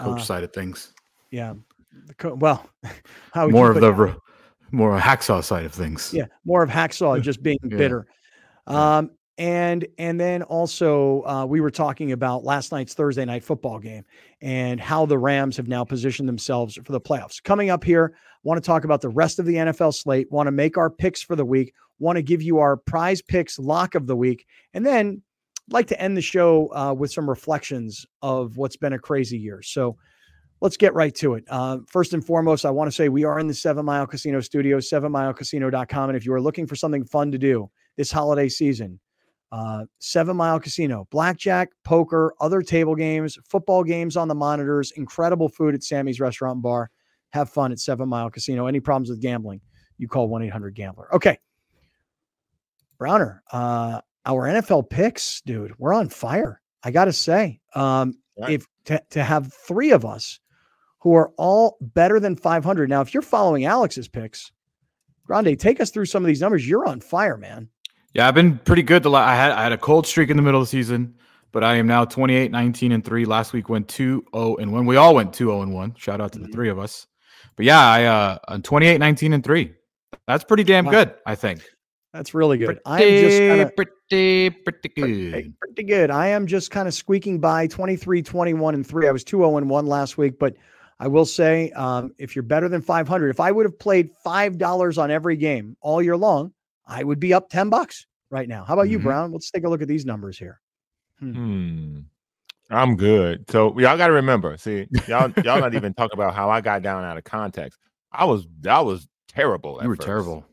Coach uh, side of things. Yeah. Co- well, [LAUGHS] more of the re- more hacksaw side of things. Yeah, more of hacksaw [LAUGHS] just being yeah. bitter. Um, and and then also uh, we were talking about last night's Thursday night football game and how the Rams have now positioned themselves for the playoffs. Coming up here, want to talk about the rest of the NFL slate. Want to make our picks for the week. Want to give you our prize picks lock of the week, and then like to end the show uh, with some reflections of what's been a crazy year. So let's get right to it. Uh, first and foremost, I want to say we are in the Seven Mile Casino Studios, sevenmilecasino.com. And if you are looking for something fun to do this holiday season, uh, Seven Mile Casino, blackjack, poker, other table games, football games on the monitors, incredible food at Sammy's Restaurant and Bar. Have fun at Seven Mile Casino. Any problems with gambling, you call 1 800 Gambler. Okay. Browner, uh, our NFL picks, dude, we're on fire. I got to say, um, right. if to, to have three of us who are all better than 500. Now, if you're following Alex's picks, Grande, take us through some of these numbers. You're on fire, man. Yeah, I've been pretty good. The I had I had a cold streak in the middle of the season, but I am now 28, 19, and 3. Last week went 2 0 and 1. We all went 2 0 and 1. Shout out to the mm-hmm. three of us. But yeah, I uh I'm 28, 19, and 3. That's pretty damn wow. good, I think. That's really good. Pretty, I am just kinda, pretty, pretty good. Pretty, pretty good. I am just kind of squeaking by 23, 21, and 3. I was 2 0 and 1 last week, but I will say um, if you're better than 500, if I would have played $5 on every game all year long, I would be up 10 bucks right now. How about mm-hmm. you, Brown? Let's take a look at these numbers here. Hmm. hmm. I'm good. So y'all got to remember, see, y'all y'all not even talking about how I got down out of context. I was that was terrible. You were first. terrible.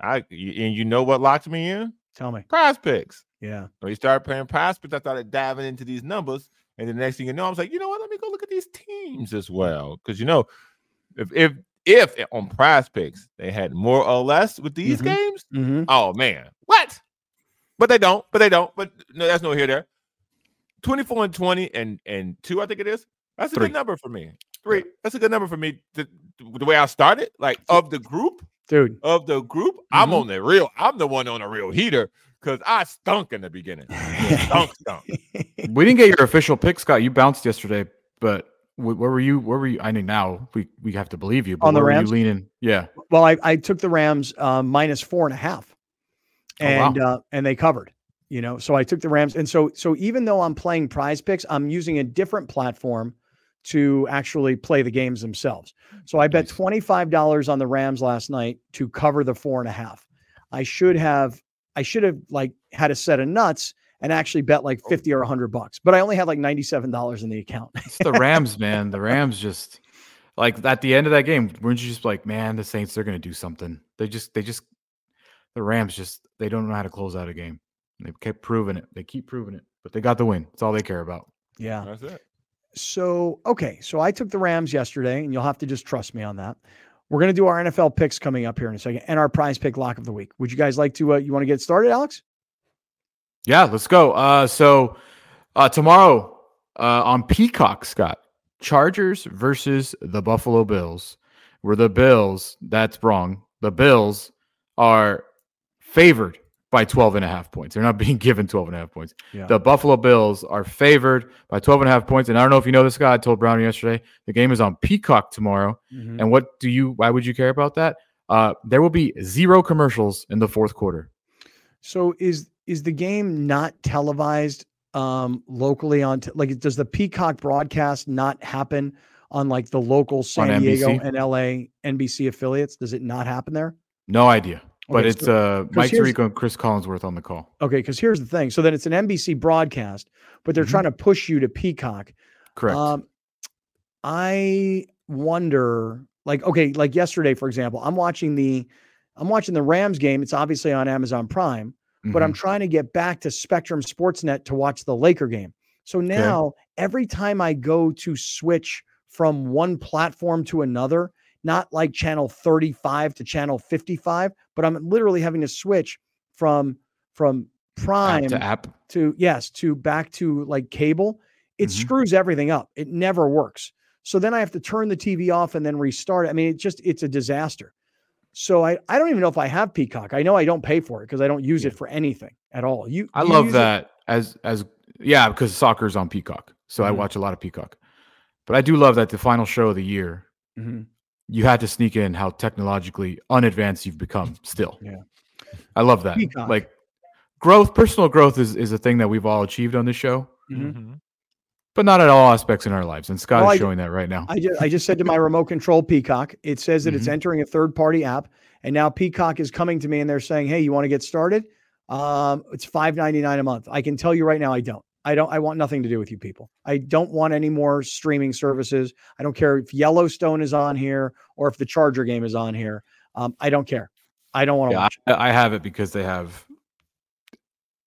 I and you know what locked me in? Tell me. Prize picks. Yeah. When you started playing prize picks, I started diving into these numbers, and the next thing you know, I was like, you know what? Let me go look at these teams as well, because you know, if if if on prize picks they had more or less with these mm-hmm. games, mm-hmm. oh man, what? But they don't, but they don't. But no, that's no here there. 24 and 20 and and two, I think it is. That's a Three. good number for me. Three. That's a good number for me. The, the way I started, like of the group, dude. Of the group, mm-hmm. I'm on the real, I'm the one on a real heater because I stunk in the beginning. stunk, stunk. [LAUGHS] We didn't get your official pick, Scott. You bounced yesterday, but where were you? Where were you? I mean, now we, we have to believe you. on the Rams, leaning. Yeah. Well, I, I took the Rams uh, minus four and a half, and oh, wow. uh, and they covered. You know, so I took the Rams, and so so even though I'm playing Prize Picks, I'm using a different platform to actually play the games themselves. So I bet twenty five dollars on the Rams last night to cover the four and a half. I should have I should have like had a set of nuts and actually bet like oh. 50 or 100 bucks. But I only had like $97 in the account. it's the Rams, [LAUGHS] man. The Rams just like at the end of that game, weren't you just like, man, the Saints, they're going to do something. They just, they just, the Rams just, they don't know how to close out a game. they kept proving it. They keep proving it, but they got the win. That's all they care about. Yeah. That's it. So, okay. So I took the Rams yesterday, and you'll have to just trust me on that. We're going to do our NFL picks coming up here in a second and our prize pick lock of the week. Would you guys like to, uh, you want to get started, Alex? Yeah, let's go. Uh, so uh, tomorrow uh, on Peacock, Scott, Chargers versus the Buffalo Bills. Where the Bills, that's wrong. The Bills are favored by 12 and a half points. They're not [LAUGHS] being given 12 and a half points. Yeah. The Buffalo Bills are favored by 12 and a half points. And I don't know if you know this guy. I told Brown yesterday. The game is on Peacock tomorrow. Mm-hmm. And what do you, why would you care about that? Uh, there will be zero commercials in the fourth quarter. So is is the game not televised um locally on t- like does the Peacock broadcast not happen on like the local San Diego and LA NBC affiliates? Does it not happen there? No idea. But okay, it's so, uh Mike Tirico and Chris Collinsworth on the call. Okay, because here's the thing. So then it's an NBC broadcast, but they're mm-hmm. trying to push you to Peacock. Correct. Um, I wonder Like okay, like yesterday, for example, I'm watching the I'm watching the Rams game. It's obviously on Amazon Prime, but I'm Mhm. trying to get back to Spectrum Sportsnet to watch the Laker game. So now every time I go to switch from one platform to another, not like channel 35 to channel 55, but I'm literally having to switch from from App Prime to app. to yes to back to like cable it Mhm. screws everything up it never works so then i have to turn the tv off and then restart it i mean it just it's a disaster so i i don't even know if i have peacock i know i don't pay for it because i don't use it for anything at all you I you love use it? that as as yeah, because soccer's on Peacock. So I Mhm. watch a lot of Peacock. But I do love that the final show of the year, Mhm. you had to sneak in how technologically unadvanced you've become still. Yeah. I love that. Peacock. Like growth, personal growth is, is a thing that we've all achieved on this show, Mhm. But not at all aspects in our lives. And Scott Well, is showing that right now. I just, I just said to my remote control Peacock, it says that it's Mhm. entering a third party app. And now Peacock is coming to me and they're saying, Hey, you want to get started? Um, it's five ninety nine a month. I can tell you right now, I don't. I don't, I want nothing to do with you people. I don't want any more streaming services. I don't care if Yellowstone is on here or if the Charger game is on here. Um, I don't care. I don't want to yeah, watch. I, I have it because they have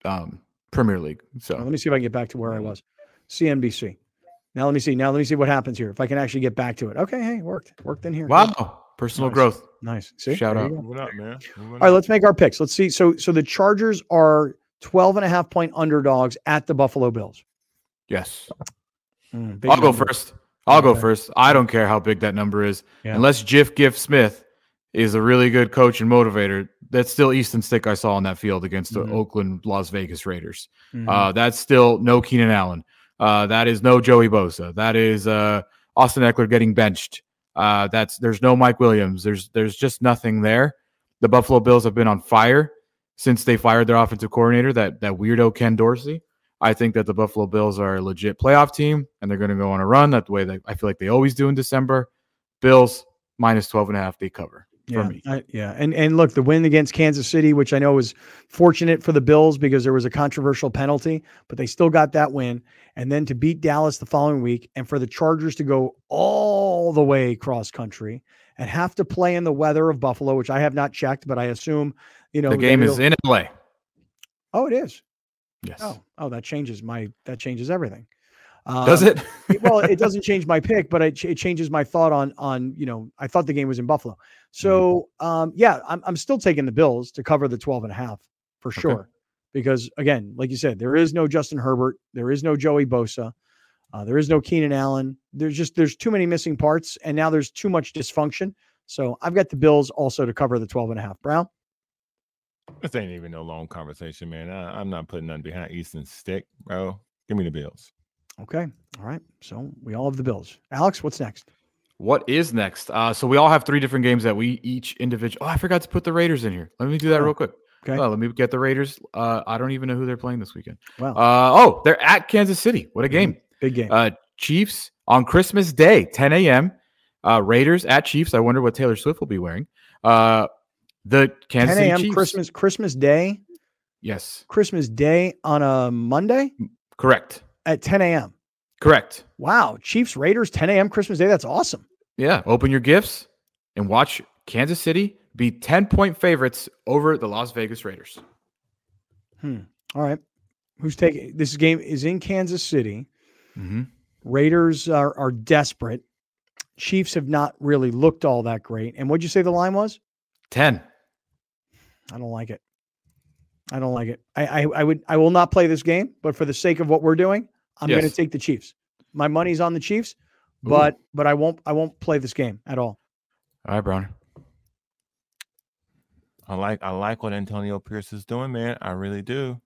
um, Premier League. So Let me see if I can get back to where I was. CNBC. Now let me see. Now let me see what happens here. If I can actually get back to it. Okay, hey, worked. Worked in here. Good. wow, personal Nice. growth. Nice. See? Shout There out. you. Moving up, man. Moving All right, up. let's make our picks. Let's see. So so the Chargers are 12 and a half point underdogs at the Buffalo Bills. Yes. Mm, I'll go first. I'll go first. I don't care how big that number is. Yeah. Unless Jiff Giff Smith is a really good coach and motivator, that's still Easton Stick I saw on that field against the Mhm. Oakland Las Vegas Raiders. Mhm. Uh, that's still no Keenan Allen. Uh, that is no Joey Bosa. That is uh, Austin Ekeler getting benched. Uh, that's there's no Mike Williams. There's there's just nothing there. The Buffalo Bills have been on fire since they fired their offensive coordinator, that that weirdo Ken Dorsey. I think that the Buffalo Bills are a legit playoff team and they're going to go on a run. That way they, I feel like they always do in December. Bills minus 12 and a half, they cover yeah, me. I- yeah, and and look, the win against Kansas City, which I know was fortunate for the Bills because there was a controversial penalty, but they still got that win. And then to beat Dallas the following week, and for the Chargers to go all the way cross country and have to play in the weather of Buffalo, which I have not checked, but I assume you know the game is in LA. Oh, it is. Yes. Oh, oh, that changes my that changes everything. Um, Does it? [LAUGHS] it- well, it doesn't change my pick, but it, ch- it changes my thought on on you know I thought the game was in Buffalo. So um, yeah, I'm I'm still taking the Bills to cover the 12 and a half for sure. Because again, like you said, there is no Justin Herbert, there is no Joey Bosa, uh, there is no Keenan Allen. There's just there's too many missing parts, and now there's too much dysfunction. So I've got the Bills also to cover the 12 and a half. Brown. This ain't even no long conversation, man. I, I'm not putting nothing behind Easton's Stick, bro. Give me the Bills. Okay. All right. So we all have the Bills. Alex, what's next? What is next? Uh, so we all have three different games that we each individual. Oh, I forgot to put the Raiders in here. Let me do that Oh, real quick. okay. Oh, let me get the Raiders. Uh, I don't even know who they're playing this weekend. Wow. Uh, oh, they're at Kansas City. What a Mhm. game! Big game. Uh, Chiefs on Christmas Day, 10 a.m. Uh, Raiders at Chiefs. I wonder what Taylor Swift will be wearing. Uh, the Kansas 10 City a.m. Chiefs. Christmas Christmas Day. Yes, Christmas Day on a Monday correct, at 10 a.m. correct. Wow. Chiefs Raiders 10 a.m. Christmas Day. That's awesome. Yeah, open your gifts and watch Kansas City be 10 point favorites over the Las Vegas Raiders. Hmm. All right. Who's taking this game is in Kansas City. Mm-hmm. Raiders are, are desperate. Chiefs have not really looked all that great. And what'd you say the line was? 10. I don't like it. I don't like it. I, I, I would I will not play this game, but for the sake of what we're doing, I'm going to take the Chiefs. My money's on the Chiefs, Ooh. but but I won't I won't play this game at all. All right, Browner. I like I like what Antonio Pierce is doing, man. I really do.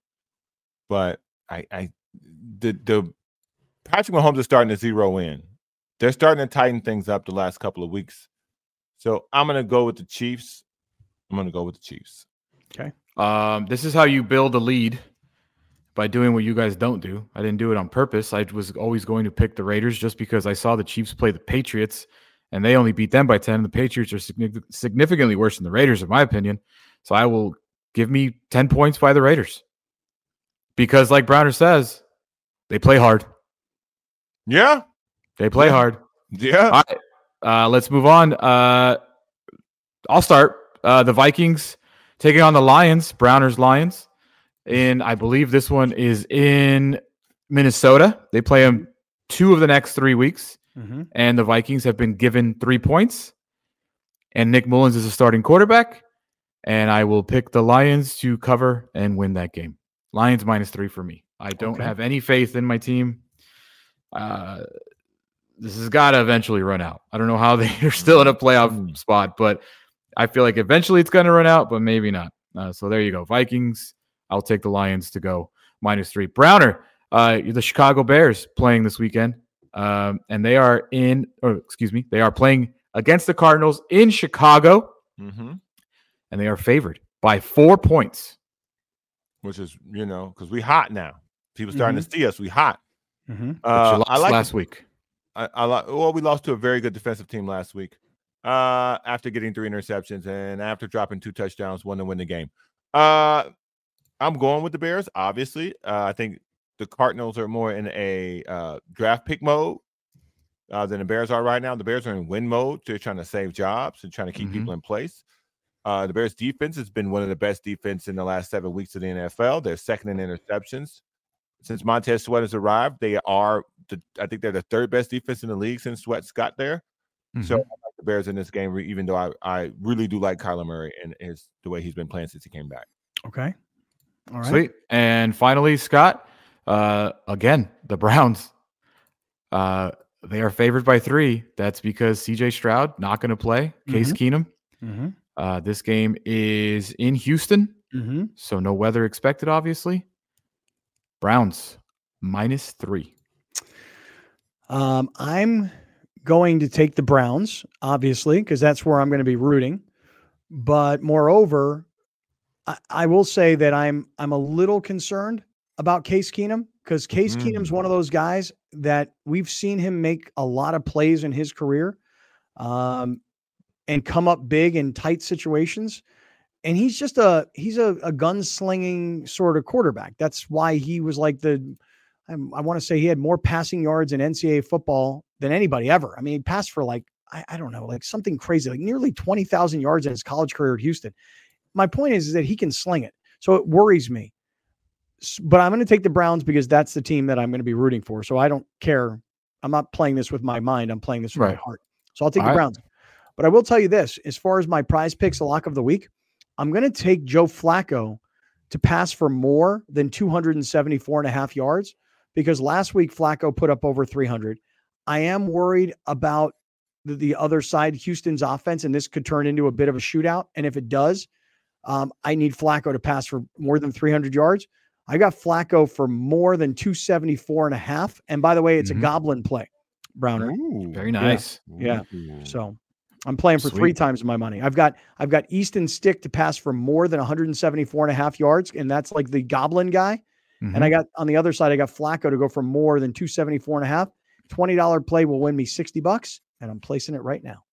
But I I the the Patrick Mahomes is starting to zero in. They're starting to tighten things up the last couple of weeks. So I'm gonna go with the Chiefs. I'm gonna go with the Chiefs. Okay. Um, this is how you build a lead by doing what you guys don't do. I didn't do it on purpose. I was always going to pick the Raiders just because I saw the Chiefs play the Patriots and they only beat them by 10. The Patriots are significantly worse than the Raiders, in my opinion. So I will give me 10 points by the Raiders because, like Browner says, they play hard. Yeah, They play Yeah. hard. yeah. All right. Uh, let's move on. Uh, I'll start. Uh, the Vikings taking on the Lions, Browners Lions. And I believe this one is in Minnesota. They play them two of the next three weeks. Mm-hmm. And the Vikings have been given three points. And Nick Mullens is a starting quarterback. And I will pick the Lions to cover and win that game. Lions minus three for me. I don't Okay. have any faith in my team. Uh, this has got to eventually run out. I don't know how [LAUGHS] they're still in a playoff Mm. spot, but I feel like eventually it's going to run out, but maybe not. Uh, so there you go. Vikings. I'll take the Lions to go minus three. Browner, uh, the Chicago Bears playing this weekend, um, and they are in, or excuse me, they are playing against the Cardinals in Chicago, hmm and they are favored by four points. Which is, you know, because we hot now. People starting to see us. We hot. Mm-hmm. Uh, I like last week. I, I like. Well, we lost to a very good defensive team last week. Uh, after getting three interceptions and after dropping two touchdowns, one to win the game. Uh, I'm going with the Bears. Obviously, uh, I think the Cardinals are more in a uh, draft pick mode uh, than the Bears are right now. The Bears are in win mode. They're trying to save jobs and trying to keep Mhm. people in place. Uh, the Bears defense has been one of the best defense in the last seven weeks of the NFL. They're second in interceptions. Since Montez Sweat has arrived, they are the I think they're the third best defense in the league since Sweat's got there. So I Mhm. like the Bears in this game, even though I, I really do like Kyler Murray and his the way he's been playing since he came back. Okay. All right. Sweet. And finally, Scott, uh, again, the Browns. Uh, they are favored by three. That's because CJ Stroud not going to play. Case Keenum. Mm-hmm. Uh, this game is in Houston, Mm-hmm. so no weather expected, obviously. Browns minus three. Um, I'm going to take the Browns, obviously, because that's where I'm going to be rooting. But moreover, I, I will say that I'm I'm a little concerned about Case Keenum because Case Keenum's one of those guys that we've seen him make a lot of plays in his career, um, and come up big in tight situations. And he's just a he's a, a gunslinging sort of quarterback. That's why he was like the I'm- I, want to say he had more passing yards in NCAA football than anybody ever. I mean, he passed for like, I, I don't know, like something crazy, like nearly 20,000 yards in his college career at Houston. My point is, is that he can sling it. So it worries me. But I'm going to take the Browns because that's the team that I'm going to be rooting for. So I don't care. I'm not playing this with my mind. I'm playing this with my heart. So I'll take All the right. Browns. But I will tell you this as far as my prize picks, the lock of the week, I'm going to take Joe Flacco to pass for more than 274 and a half yards because last week Flacco put up over 300. I am worried about the, the other side, Houston's offense, and this could turn into a bit of a shootout. And if it does, um, I need Flacco to pass for more than 300 yards. I got Flacco for more than 274 and a half. And by the way, it's Mhm. a goblin play, Browner. Very nice. Yeah. Ooh. So I'm playing for three times my money. I've got I've got Easton Stick to pass for more than 174 and a half yards, and that's like the goblin guy. Mhm. And I got on the other side, I got Flacco to go for more than 274 and a half. $20 play will win me 60 bucks, and I'm placing it right now.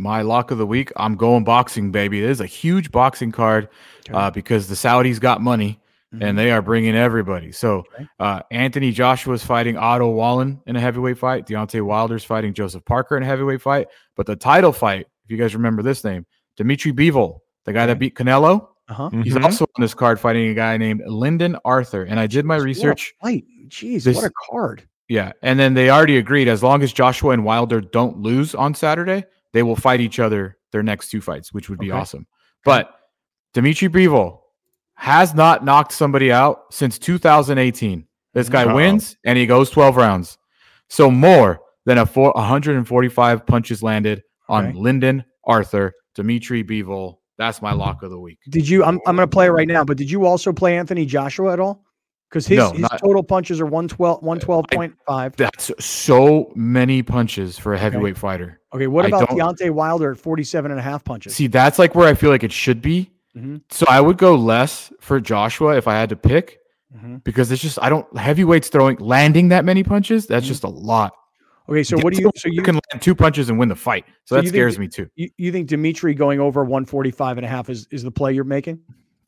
My lock of the week, I'm going boxing, baby. It is a huge boxing card Okay. uh, because the Saudis got money Mhm. and they are bringing everybody. So Okay. uh, Anthony Joshua is fighting Otto Wallin in a heavyweight fight. Deontay Wilder's fighting Joseph Parker in a heavyweight fight. But the title fight, if you guys remember this name, Dimitri Bivol, the guy that beat Canelo, uh-huh. he's Mhm. also on this card fighting a guy named Lyndon Arthur. And I did my What a research. fight. Jeez, This- what a card. Yeah. And then they already agreed as long as Joshua and Wilder don't lose on Saturday, they will fight each other their next two fights, which would be Okay. awesome. But Dimitri Bivol has not knocked somebody out since 2018. This guy wins and he goes 12 rounds. So more than a four, 145 punches landed on Okay. Lyndon Arthur, Dimitri Bivol. That's my lock of the week. Did you I'm I'm gonna play it right now, but did you also play Anthony Joshua at all? Because his, No, his not- total punches are 112 112.5. That's so many punches for a heavyweight fighter. Okay, what about Deontay Wilder at 47 and a half punches? See, that's like where I feel like it should be. Mhm. So I would go less for Joshua if I had to pick Mhm. because it's just I don't heavyweights throwing landing that many punches. That's Mhm. just a lot. Okay, so what do you so you can land two punches and win the fight? So, So that think scares me too. you, you think Dimitri going over 145 and a half is, is the play you're making?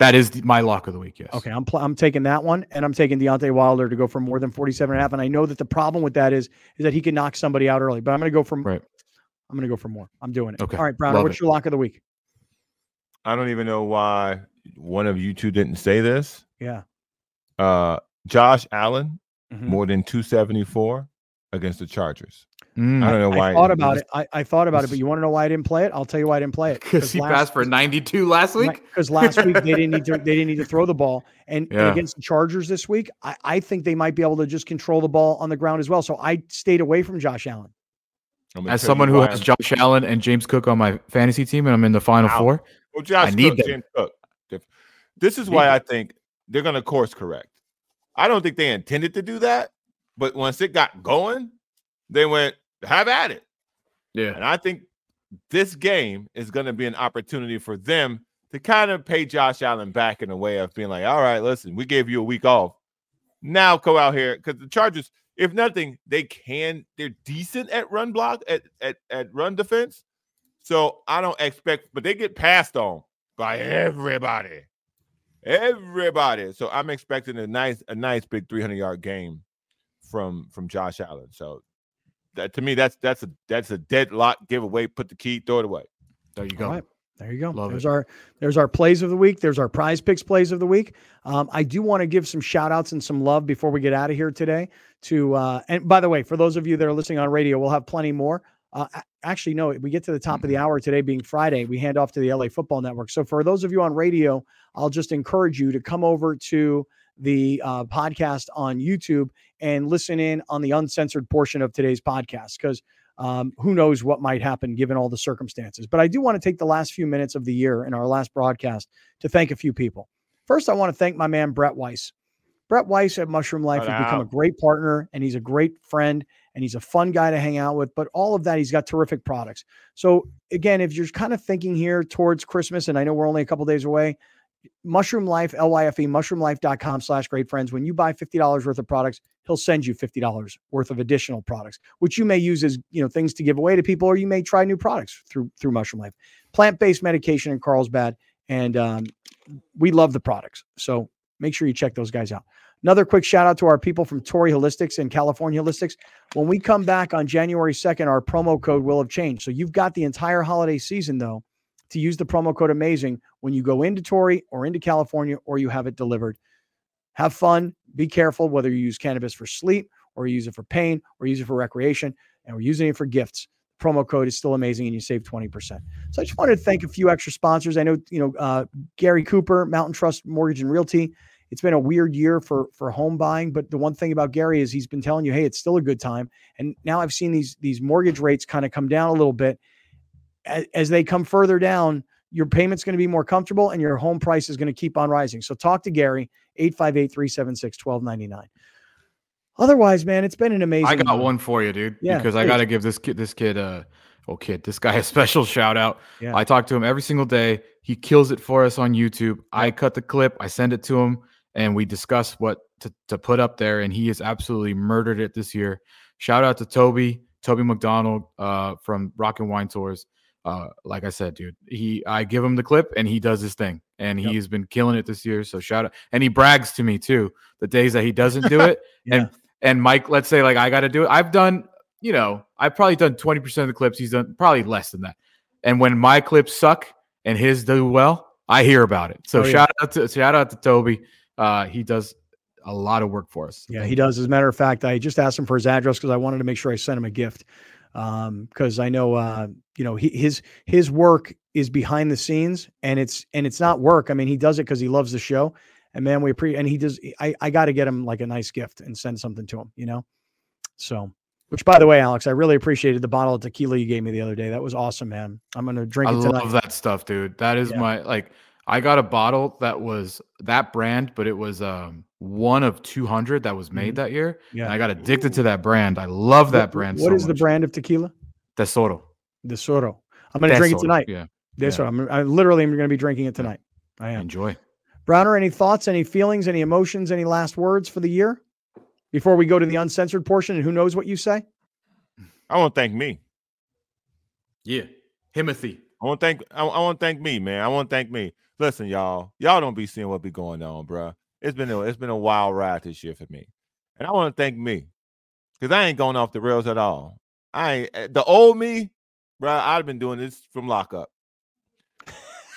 That is my lock of the week. Yes. Okay, I'm pl- I'm taking that one, and I'm taking Deontay Wilder to go for more than 47 and a half. And I know that the problem with that is is that he can knock somebody out early. But I'm going to go from Right. I'm going to go for more. I'm doing it. Okay. All right, Browner, Love what's it. your lock of the week? I don't even know why one of you two didn't say this. Yeah. Uh, Josh Allen Mhm. more than 274 against the Chargers. Mm. I don't know why. I thought about this- it. I, I thought about it, but you want to know why I didn't play it? I'll tell you why I didn't play it. Because he passed for 92 last week. Because last week they didn't need to [LAUGHS] they didn't need to throw the ball, and, and against the Chargers this week, I, I think they might be able to just control the ball on the ground as well. So I stayed away from Josh Allen. As someone who has I'm- Josh Allen and James Cook on my fantasy team, and I'm in the final Ow. four. Well, Josh need Cook, them. James Cook. This is why. I think they're going to course correct. I don't think they intended to do that, but once it got going, they went have at it. Yeah. And I think this game is going to be an opportunity for them to kind of pay Josh Allen back in a way of being like, all right, listen, we gave you a week off. Now go out here because the Chargers, if nothing, they can, they're decent at run block, at, at, at run defense. So I don't expect, but they get passed on by everybody. Everybody. So I'm expecting a nice, a nice big 300 yard game from from Josh Allen. So that to me, that's that's a that's a deadlock giveaway. Put the key, throw it away. There you go. All right. There you go. Love there's it. our there's our plays of the week. There's our prize picks plays of the week. Um, I do want to give some shout outs and some love before we get out of here today to uh, and by the way, for those of you that are listening on radio, we'll have plenty more. Uh, actually, no, we get to the top of the hour today being Friday. We hand off to the LA Football Network. So for those of you on radio, I'll just encourage you to come over to the uh, podcast on YouTube and listen in on the uncensored portion of today's podcast because um, who knows what might happen given all the circumstances. But I do want to take the last few minutes of the year in our last broadcast to thank a few people. First, I want to thank my man Brett Weiss. Brett Weiss at Mushroom Lyfe has become a great partner and he's a great friend and he's a fun guy to hang out with. But all of that, he's got terrific products. So again, if you're kind of thinking here towards Christmas, and I know we're only a couple days away, Mushroom Lyfe, L-Y-F-E, mushroomlyfe.com slash great friends. When you buy $50 worth of products, he'll send you $50 worth of additional products, which you may use as, you know, things to give away to people, or you may try new products through, through Mushroom Lyfe. Plant-based medication in Carlsbad. And um, we love the products. So make sure you check those guys out. Another quick shout out to our people from Torrey Holistics and California Holistics. When we come back on January 2nd, our promo code will have changed. So you've got the entire holiday season, though, to use the promo code amazing when you go into Torrey or into California or you have it delivered. Have fun. Be careful whether you use cannabis for sleep or use it for pain or use it for recreation and we're using it for gifts. Promo code is still amazing and you save 20%. So I just wanted to thank a few extra sponsors. I know, you know, uh, Gary Cooper, Mountain Trust Mortgage and Realty. It's been a weird year for for home buying, but the one thing about Gary is he's been telling you, hey, it's still a good time. And now I've seen these these mortgage rates kind of come down a little bit. As, as they come further down, your payment's going to be more comfortable and your home price is going to keep on rising. So talk to Gary, 858-376-1299. Otherwise, man, it's been an amazing I got one for you, dude. Yeah, because I got to give this kid, this kid, uh, oh kid, this guy a [LAUGHS] special shout out. Yeah. I talk to him every single day. He kills it for us on YouTube. I cut the clip, I send it to him, and we discuss what to, to put up there. And he has absolutely murdered it this year. Shout out to Toby, Toby McDonald, uh, from Rock and Wine Tours. Uh, like I said, dude, he I give him the clip and he does his thing, and Yep. he's been killing it this year. So shout out, and he brags to me too the days that he doesn't do it. [LAUGHS] Yeah. And and Mike, let's say like I got to do it. I've done, you know, I've probably done twenty percent of the clips. He's done probably less than that. And when my clips suck and his do well, I hear about it. So Oh, yeah. shout out to shout out to Toby. Uh, he does a lot of work for us. Yeah, he does. As a matter of fact, I just asked him for his address because I wanted to make sure I sent him a gift. Um, because I know uh, you know, he, his his work is behind the scenes and it's and it's not work. I mean, he does it because he loves the show. And man, we appreciate and he does I, I gotta get him like a nice gift and send something to him, you know. So which by the way, Alex, I really appreciated the bottle of tequila you gave me the other day. That was awesome, man. I'm gonna drink I it tonight. love that stuff, dude. That is Yeah. my like. I got a bottle that was that brand, but it was um one of two hundred that was made that year. Mm-hmm. Yeah. And I got addicted to that brand. I love that What- brand. What so is the brand of tequila? Tesoro. The Soro. I'm gonna drink it tonight. Yeah. This yeah. I'm, I literally am going to be drinking it tonight. I am. Enjoy. Browner, any thoughts, any feelings, any emotions, any last words for the year before we go to the uncensored portion? And who knows what you say? I want to thank me. Yeah. Timothy. I want to thank. I, I want to thank me, man. I want to thank me. Listen, y'all. Y'all don't be seeing what be going on, bruh. It's been a, it's been a wild ride this year for me, and I want to thank me because I ain't going off the rails at all. I ain't, eh, the old me bro. I've been doing this from lockup.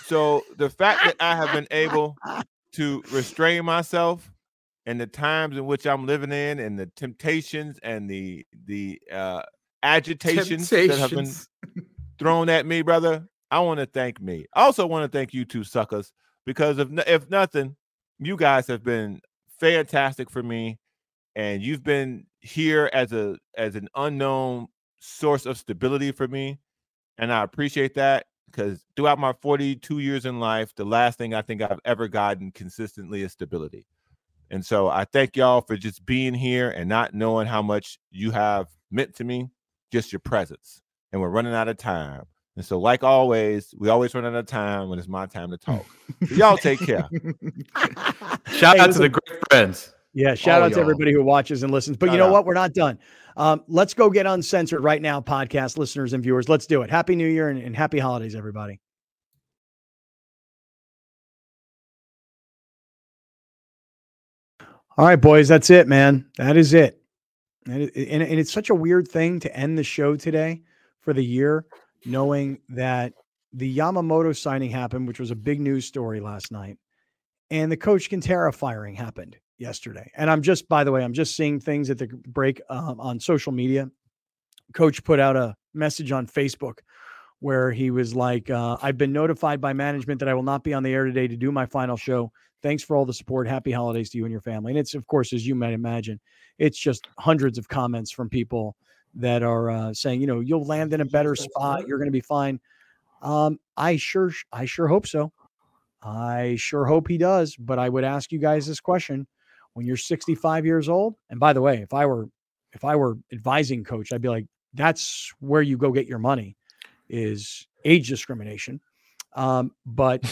So the fact that I have been able to restrain myself and the times in which I'm living in and the temptations and the the uh agitations that have been [LAUGHS] thrown at me, brother. I want to thank me. I also want to thank you two suckers because if if nothing, you guys have been fantastic for me and you've been here as a as an unknown source of stability for me and I appreciate that because throughout my 42 years in life, the last thing I think I've ever gotten consistently is stability. And so I thank y'all for just being here and not knowing how much you have meant to me, just your presence. And we're running out of time. And so, like always, we always run out of time when it's my time to talk. So [LAUGHS] y'all take care. Shout hey, out listen, to the great friends. Yeah, shout All out y'all. to everybody who watches and listens. But Shout you know out. what? We're not done. Um, let's go get uncensored right now, podcast listeners and viewers. Let's do it. Happy New Year and, and happy holidays, everybody. All right, boys, that's it, man. That is it. And, and, and it's such a weird thing to end the show today for the year, knowing that the Yamamoto signing happened, which was a big news story last night, and the Coach Kentera firing happened yesterday. And I'm just, by the way, I'm just seeing things at the break um, on social media. Coach put out a message on Facebook where he was like, uh, I've been notified by management that I will not be on the air today to do my final show. Thanks for all the support. Happy holidays to you and your family. And it's, of course, as you might imagine, it's just hundreds of comments from people that are uh, saying, you know, you'll land in a better spot. You're going to be fine. Um, I sure, I sure hope so. I sure hope he does. But I would ask you guys this question: when you're 65 years old. And by the way, if I were if I were advising coach, I'd be like, that's where you go get your money is age discrimination. Um, but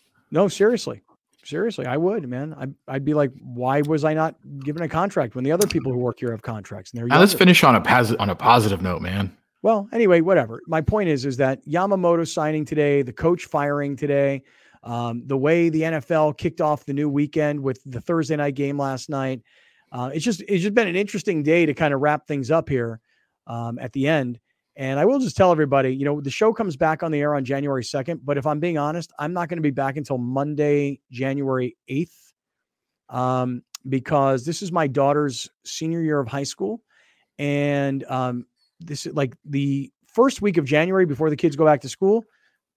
[LAUGHS] no, seriously, seriously, I would, man. I'd, I'd be like, why was I not given a contract when the other people who work here have contracts? And they're now let's finish on a pos- on a positive note, man. Well, anyway, whatever. My point is, is that Yamamoto signing today, the coach firing today, um, the way the NFL kicked off the new weekend with the Thursday night game last night, uh, it's just it's just been an interesting day to kind of wrap things up here um, at the end. And I will just tell everybody, you know, the show comes back on the air on January 2nd. But if I'm being honest, I'm not going to be back until Monday, January 8th, um, because this is my daughter's senior year of high school. And um, this is like the first week of January before the kids go back to school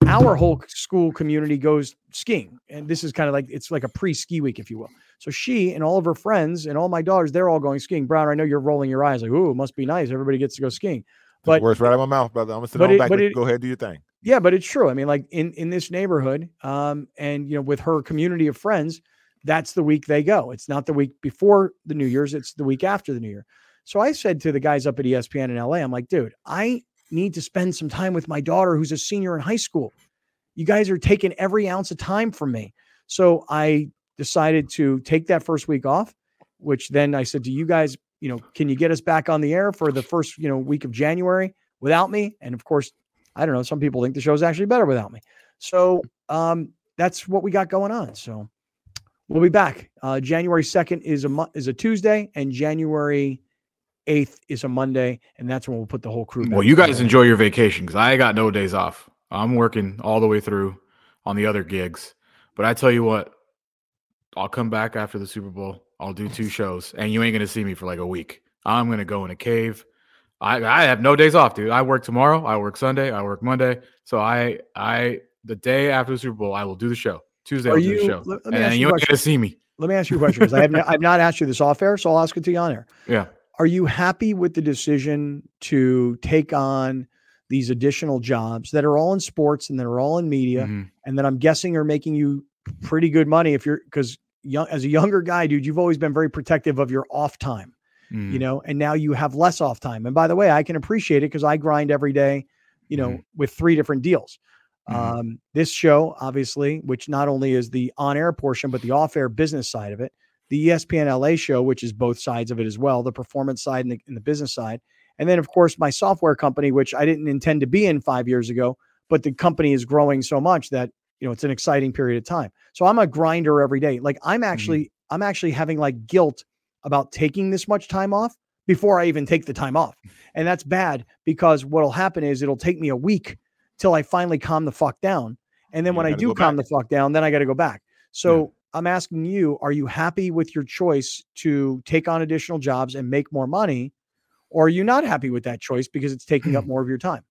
our whole school community goes skiing. And this is kind of like it's like a pre-ski week, if you will. So she and all of her friends and all my daughters, they're all going skiing. Brown, I know you're rolling your eyes like, ooh, it must be nice. Everybody gets to go skiing. But words right out of my mouth, brother. I'm gonna sit on it, back. It, go ahead, do your thing. Yeah, but it's true. I mean, like in in this neighborhood, um, and you know, with her community of friends, that's the week they go. It's not the week before the New Year's, it's the week after the New Year. So I said to the guys up at ESPN in LA, I'm like, dude, I need to spend some time with my daughter who's a senior in high school. You guys are taking every ounce of time from me. So I decided to take that first week off, which then I said to you guys, you know, can you get us back on the air for the first, you know, week of January without me? And of course, I don't know, some people think the show's actually better without me. So um, that's what we got going on. So we'll be back. Uh, January 2nd is a is a Tuesday and January 8th is a Monday, and that's when we'll put the whole crew. Well, you guys enjoy your vacation because I got no days off. I'm working all the way through on the other gigs. But I tell you what, I'll come back after the Super Bowl. I'll do two shows, and you ain't gonna see me for like a week. I'm gonna go in a cave. I I have no days off, dude. I work tomorrow. I work Sunday. I work Monday. So I I the day after the Super Bowl, I will do the show. Tuesday, I'll do the show, let, let and you ain't gonna see me. Let me ask you a question because I have not, [LAUGHS] I've not asked you this off air, so I'll ask it to you on air. Yeah. Are you happy with the decision to take on these additional jobs that are all in sports and that are all in media, mm-hmm. and that I'm guessing are making you pretty good money if you're because young as a younger guy, dude, you've always been very protective of your off time, mm-hmm. you know, and now you have less off time. And by the way, I can appreciate it because I grind every day, you know, mm-hmm. with three different deals. Mm-hmm. Um, this show, obviously, which not only is the on-air portion, but the off-air business side of it, the ESPN LA show, which is both sides of it as well, the performance side and the, and the business side, and then, of course, my software company, which I didn't intend to be in five years ago, but the company is growing so much that you know it's an exciting period of time. So I'm a grinder every day. Like I'm mm-hmm. actually, mm-hmm. I'm actually having like guilt about taking this much time off before I even take the time off. And that's bad because what'll happen is it'll take me a week till I finally calm the fuck down. And then You when I do calm back. the fuck down, then I got to go back. So I'm asking you, are you happy with your choice to take on additional jobs and make more money? Or are you not happy with that choice because it's taking up [CLEARS THROAT] more of your time?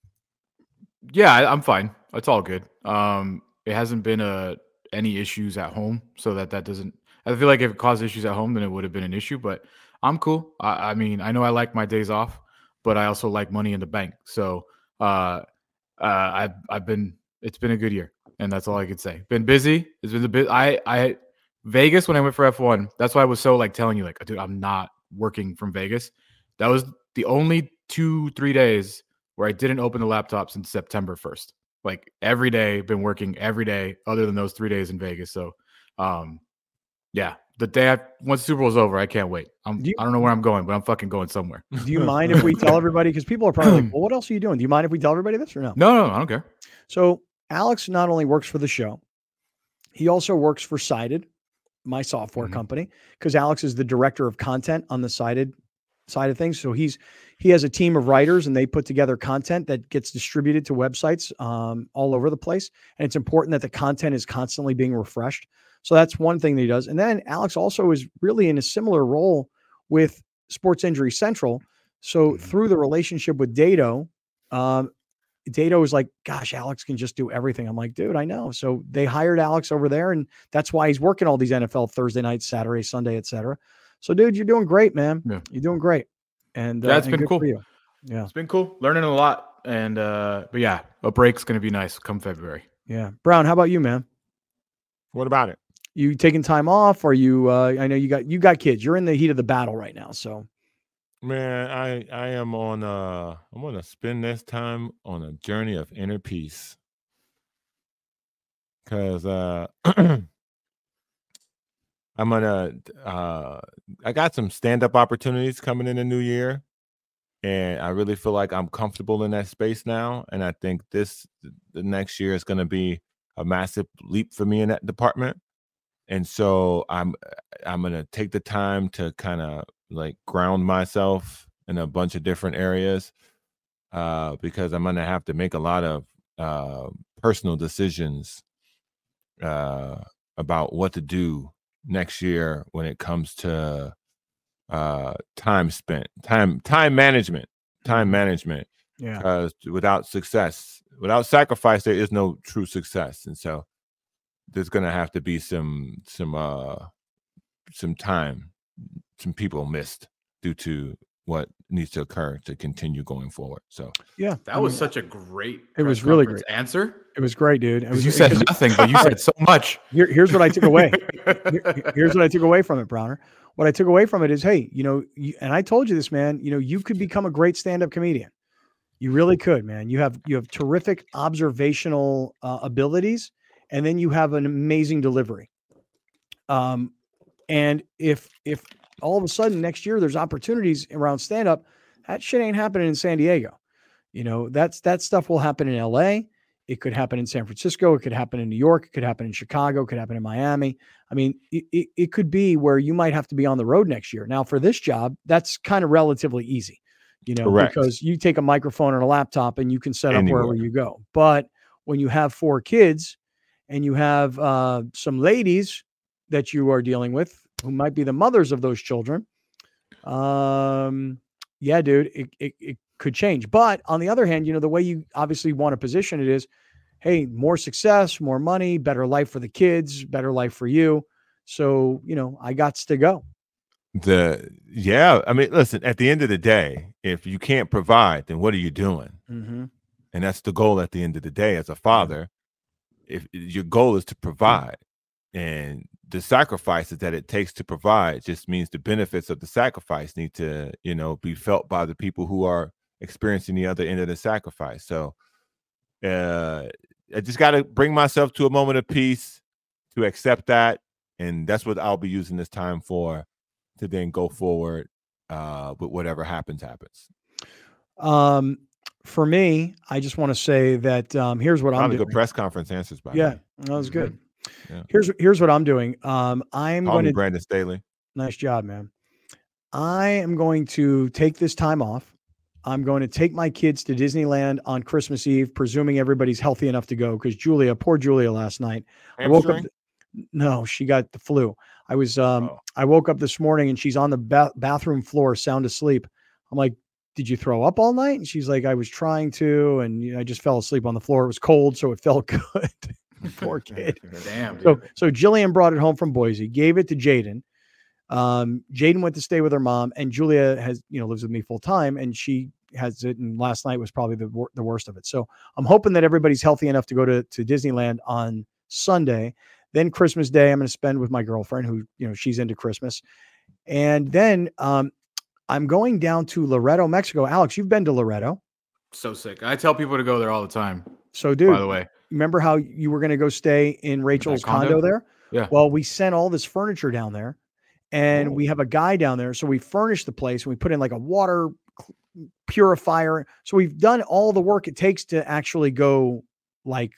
Yeah, I, I'm fine. It's all good. Um, it hasn't been a any issues at home, so that that doesn't. I feel like if it caused issues at home, then it would have been an issue. But I'm cool. I, I mean, I know I like my days off, but I also like money in the bank. So uh, uh, I've I've been. It's been a good year, and that's all I could say. Been busy. It's been a bit. I I Vegas when I went for F1. That's why I was so like telling you like, dude, I'm not working from Vegas. That was the only two three days where I didn't open the laptop since September 1st. Like every day, been working every day other than those three days in Vegas. So, um, yeah, the day I, once Super Bowl's over, I can't wait. I'm, Do you- I don't know where I'm going, but I'm fucking going somewhere. Do you mind if we [LAUGHS] tell everybody? Because people are probably like, [CLEARS THROAT] well, what else are you doing? Do you mind if we tell everybody this or no? No, no, I don't care. So Alex not only works for the show, he also works for Sided, my software Mhm. company, because Alex is the director of content on the Sided side of things. So he's he has a team of writers and they put together content that gets distributed to websites um, all over the place. And it's important that the content is constantly being refreshed. So that's one thing that he does. And then Alex also is really in a similar role with Sports Injury Central. So Mhm. through the relationship with Dato, um, Dato was like, gosh, Alex can just do everything. I'm like, dude, I know. So they hired Alex over there, and that's why he's working all these NFL Thursday nights, Saturday, Sunday, et cetera. So, dude, you're doing great, man. Yeah. You're doing great. And uh, Yeah, it's and been good cool. for you. Yeah. It's been cool, learning a lot, and uh, but yeah, a break's gonna be nice come February. Yeah. Brown, how about you, man? What about it? You taking time off? Or you uh I know you got you got kids. You're in the heat of the battle right now. So Man, I I am on uh I'm gonna spend this time on a journey of inner peace. Cause uh [CLEARS THROAT] I'm gonna uh I got some stand-up opportunities coming in the new year. And I really feel like I'm comfortable in that space now. And I think this the next year is gonna be a massive leap for me in that department. And so I'm I'm gonna take the time to kind of like ground myself in a bunch of different areas uh, because I'm gonna have to make a lot of uh, personal decisions uh, about what to do next year when it comes to uh, time spent, time time management, time management. yeah. Because without success, without sacrifice, there is no true success, and so there's gonna have to be some some uh some time some people missed due to what needs to occur to continue going forward. So Yeah. That I was mean, such a great. It was really great Answer it was great, dude. It was you said because nothing, but you [LAUGHS] said so much. here, here's what I took away. [LAUGHS] Here- here's what I took away from it, Browner. What I took away from it is, hey, you know, you, and I told you this, man. You know, you could become a great stand-up comedian. You really could, man. You have you have terrific observational uh, abilities, and then you have an amazing delivery. Um, and if if all of a sudden next year there's opportunities around stand-up, that shit ain't happening in San Diego. You know, that's that stuff will happen in LA. It could happen in San Francisco. It could happen in New York. It could happen in Chicago. It could happen in Miami. I mean, it, it, it could be where you might have to be on the road next year. Now, for this job, that's kind of relatively easy, you know, Correct. because you take a microphone and a laptop and you can set up wherever you go. But when you have four kids and you have uh, some ladies that you are dealing with who might be the mothers of those children, um, yeah, dude, it, it, it could change. But on the other hand, you know, the way you obviously want to position it is, hey, more success, more money, better life for the kids, better life for you. So, you know, I got to go. the yeah, I mean, listen, at the end of the day, if you can't provide, then what are you doing? Mm-hmm. And that's the goal at the end of the day as a father. If your goal is to provide and the sacrifices that it takes to provide just means the benefits of the sacrifice need to, you know, be felt by the people who are experiencing the other end of the sacrifice. So uh I just got to bring myself to a moment of peace to accept that and that's what I'll be using this time for to then go forward uh with whatever happens happens. Um, for me, I just want to say that um, here's what I'm Probably doing. good press conference answers by Yeah, me. that was good. Yeah. Here's here's what I'm doing. Um, I'm Call going to Brandon Staley. nice job, man. I am going to take this time off. I'm going to take my kids to Disneyland on Christmas Eve, presuming everybody's healthy enough to go. Because Julia, poor Julia, last night, I woke up. No, she got the flu. I was um Oh. I woke up this morning and she's on the ba- bathroom floor, sound asleep. I'm like, "Did you throw up all night?" And she's like, "I was trying to, and you know, I just fell asleep on the floor. It was cold, so it felt [LAUGHS] good." [LAUGHS] Poor [LAUGHS] kid. Damn. So dude. so Jillian brought it home from Boise, gave it to Jaden. Um, Jaden went to stay with her mom, and Julia has you know lives with me full time, and she has it. And last night was probably the wor- the worst of it. So I'm hoping that everybody's healthy enough to go to to Disneyland on Sunday. Then Christmas Day, I'm going to spend with my girlfriend, who you know she's into Christmas, and then um, I'm going down to Loreto, Mexico. Alex, you've been to Loreto, so sick. I tell people to go there all the time. so dude, By the way, remember how you were going to go stay in Rachel's condo? condo? there? Yeah. Well, we sent all this furniture down there and Oh. we have a guy down there. So we furnished the place and we put in like a water purifier. So we've done all the work it takes to actually go like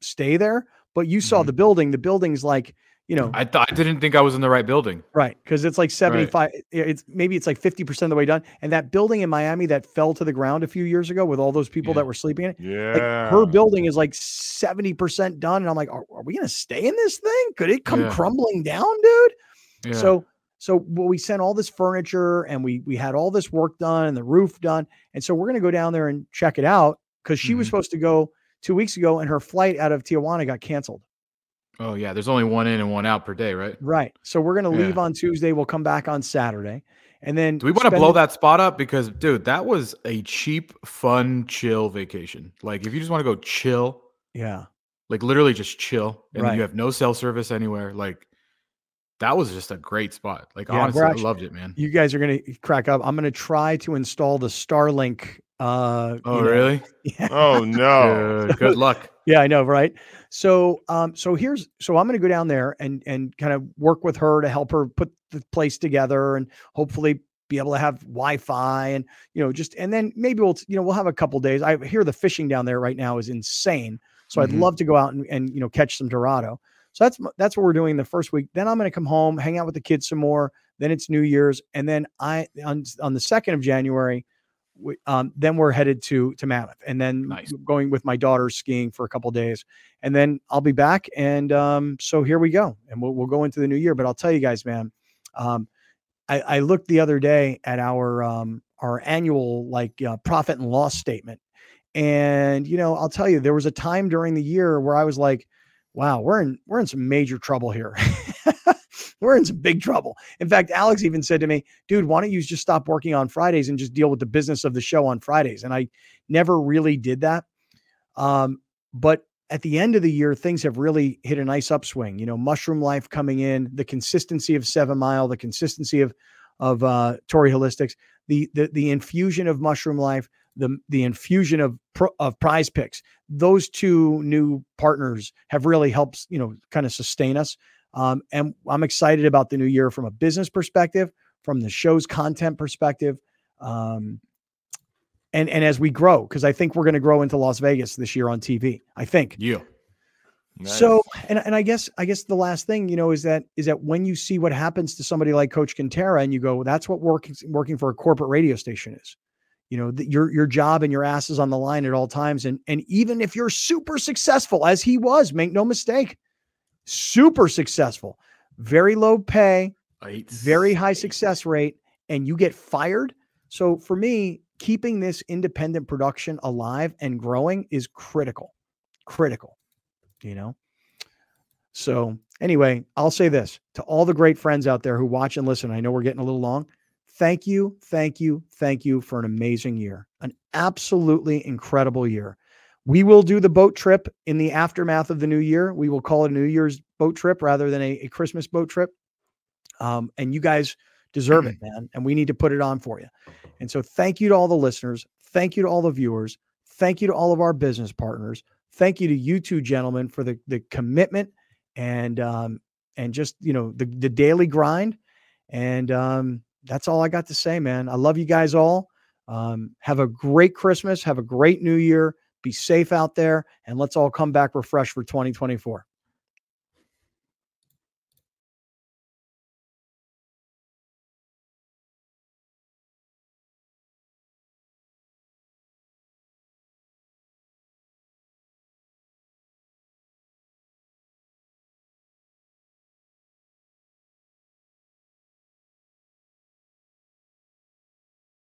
stay there. But you saw Mhm. the building. The building's like, you know, I thought I didn't think I was in the right building. right. Cause it's like 75, it's maybe it's like 50% of the way done. And that building in Miami that fell to the ground a few years ago with all those people Yeah. that were sleeping in it, Yeah. like her building is like 70% done. And I'm like, are, are we going to stay in this thing? Could it come Yeah. crumbling down, dude? Yeah. So, so well, we sent all this furniture and we, we had all this work done and the roof done. And so we're going to go down there and check it out because she was Mhm. supposed to go two weeks ago and her flight out of Tijuana got canceled. Oh yeah, there's only one in and one out per day, right? Right. So we're going to Yeah. leave on Tuesday. We'll come back on Saturday. And then Do we want to blow the- that spot up? Because dude, that was a cheap, fun, chill vacation. Like if you just want to go chill, Yeah. like literally just chill, and Right. you have no cell service anywhere, like that was just a great spot. Like Yeah, honestly, actually- I loved it, man. You guys are going to crack up. I'm going to try to install the Starlink. Uh, Oh you know, really? [LAUGHS] Yeah. Oh no. Good, good luck. Yeah, I know, right? So, um, so here's so I'm going to go down there and and kind of work with her to help her put the place together and hopefully be able to have Wi-Fi and you know just and then maybe we'll you know we'll have a couple days. I hear the fishing down there right now is insane, so I'd Mhm. love to go out and and you know catch some Dorado. So that's that's what we're doing the first week. Then I'm going to come home, hang out with the kids some more. Then it's New Year's, and then I on on the second of January, um, then we're headed to to Mammoth, and then Nice. going with my daughter skiing for a couple days, and then I'll be back. And um, so here we go, and we'll we'll go into the new year. But I'll tell you guys, man, um, I, I looked the other day at our um, our annual like uh, profit and loss statement, and you know I'll tell you there was a time during the year where I was like, wow, we're in we're in some major trouble here. [LAUGHS] we're in some big trouble. In fact, Alex even said to me, dude, why don't you just stop working on Fridays and just deal with the business of the show on Fridays? And I never really did that. Um, but at the end of the year, things have really hit a nice upswing. You know, Mushroom Lyfe coming in, the consistency of Seven Mile, the consistency of of uh, Torrey Holistics, the the the infusion of Mushroom Lyfe, the the infusion of of Prize Picks. Those two new partners have really helped, you know, kind of sustain us. Um, and I'm excited about the new year from a business perspective, from the show's content perspective. Um, and and as we grow, because I think we're going to grow into Las Vegas this year on TV. I think. Yeah. So, and and I guess I guess the last thing you know is that is that when you see what happens to somebody like Coach Kentera, and you go, that's what working working for a corporate radio station is. You know, that your your job and your ass is on the line at all times, and and even if you're super successful, as he was, make no mistake, super successful, very low pay, very high success rate, and you get fired. So for me, keeping this independent production alive and growing is critical, critical, you know? So anyway, I'll say this to all the great friends out there who watch and listen. I know we're getting a little long. Thank you, thank you, thank you for an amazing year, an absolutely incredible year. We will do the boat trip in the aftermath of the new year. We will call it a New Year's boat trip rather than a, a Christmas boat trip. Um, and you guys deserve it, man. And we need to put it on for you. And so thank you to all the listeners. Thank you to all the viewers. Thank you to all of our business partners. Thank you to you two gentlemen for the, the commitment and um, and just you know the, the daily grind. And um, that's all I got to say, man. I love you guys all. Um, have a great Christmas. Have a great new year. Be safe out there. And let's all come back refreshed for 2024.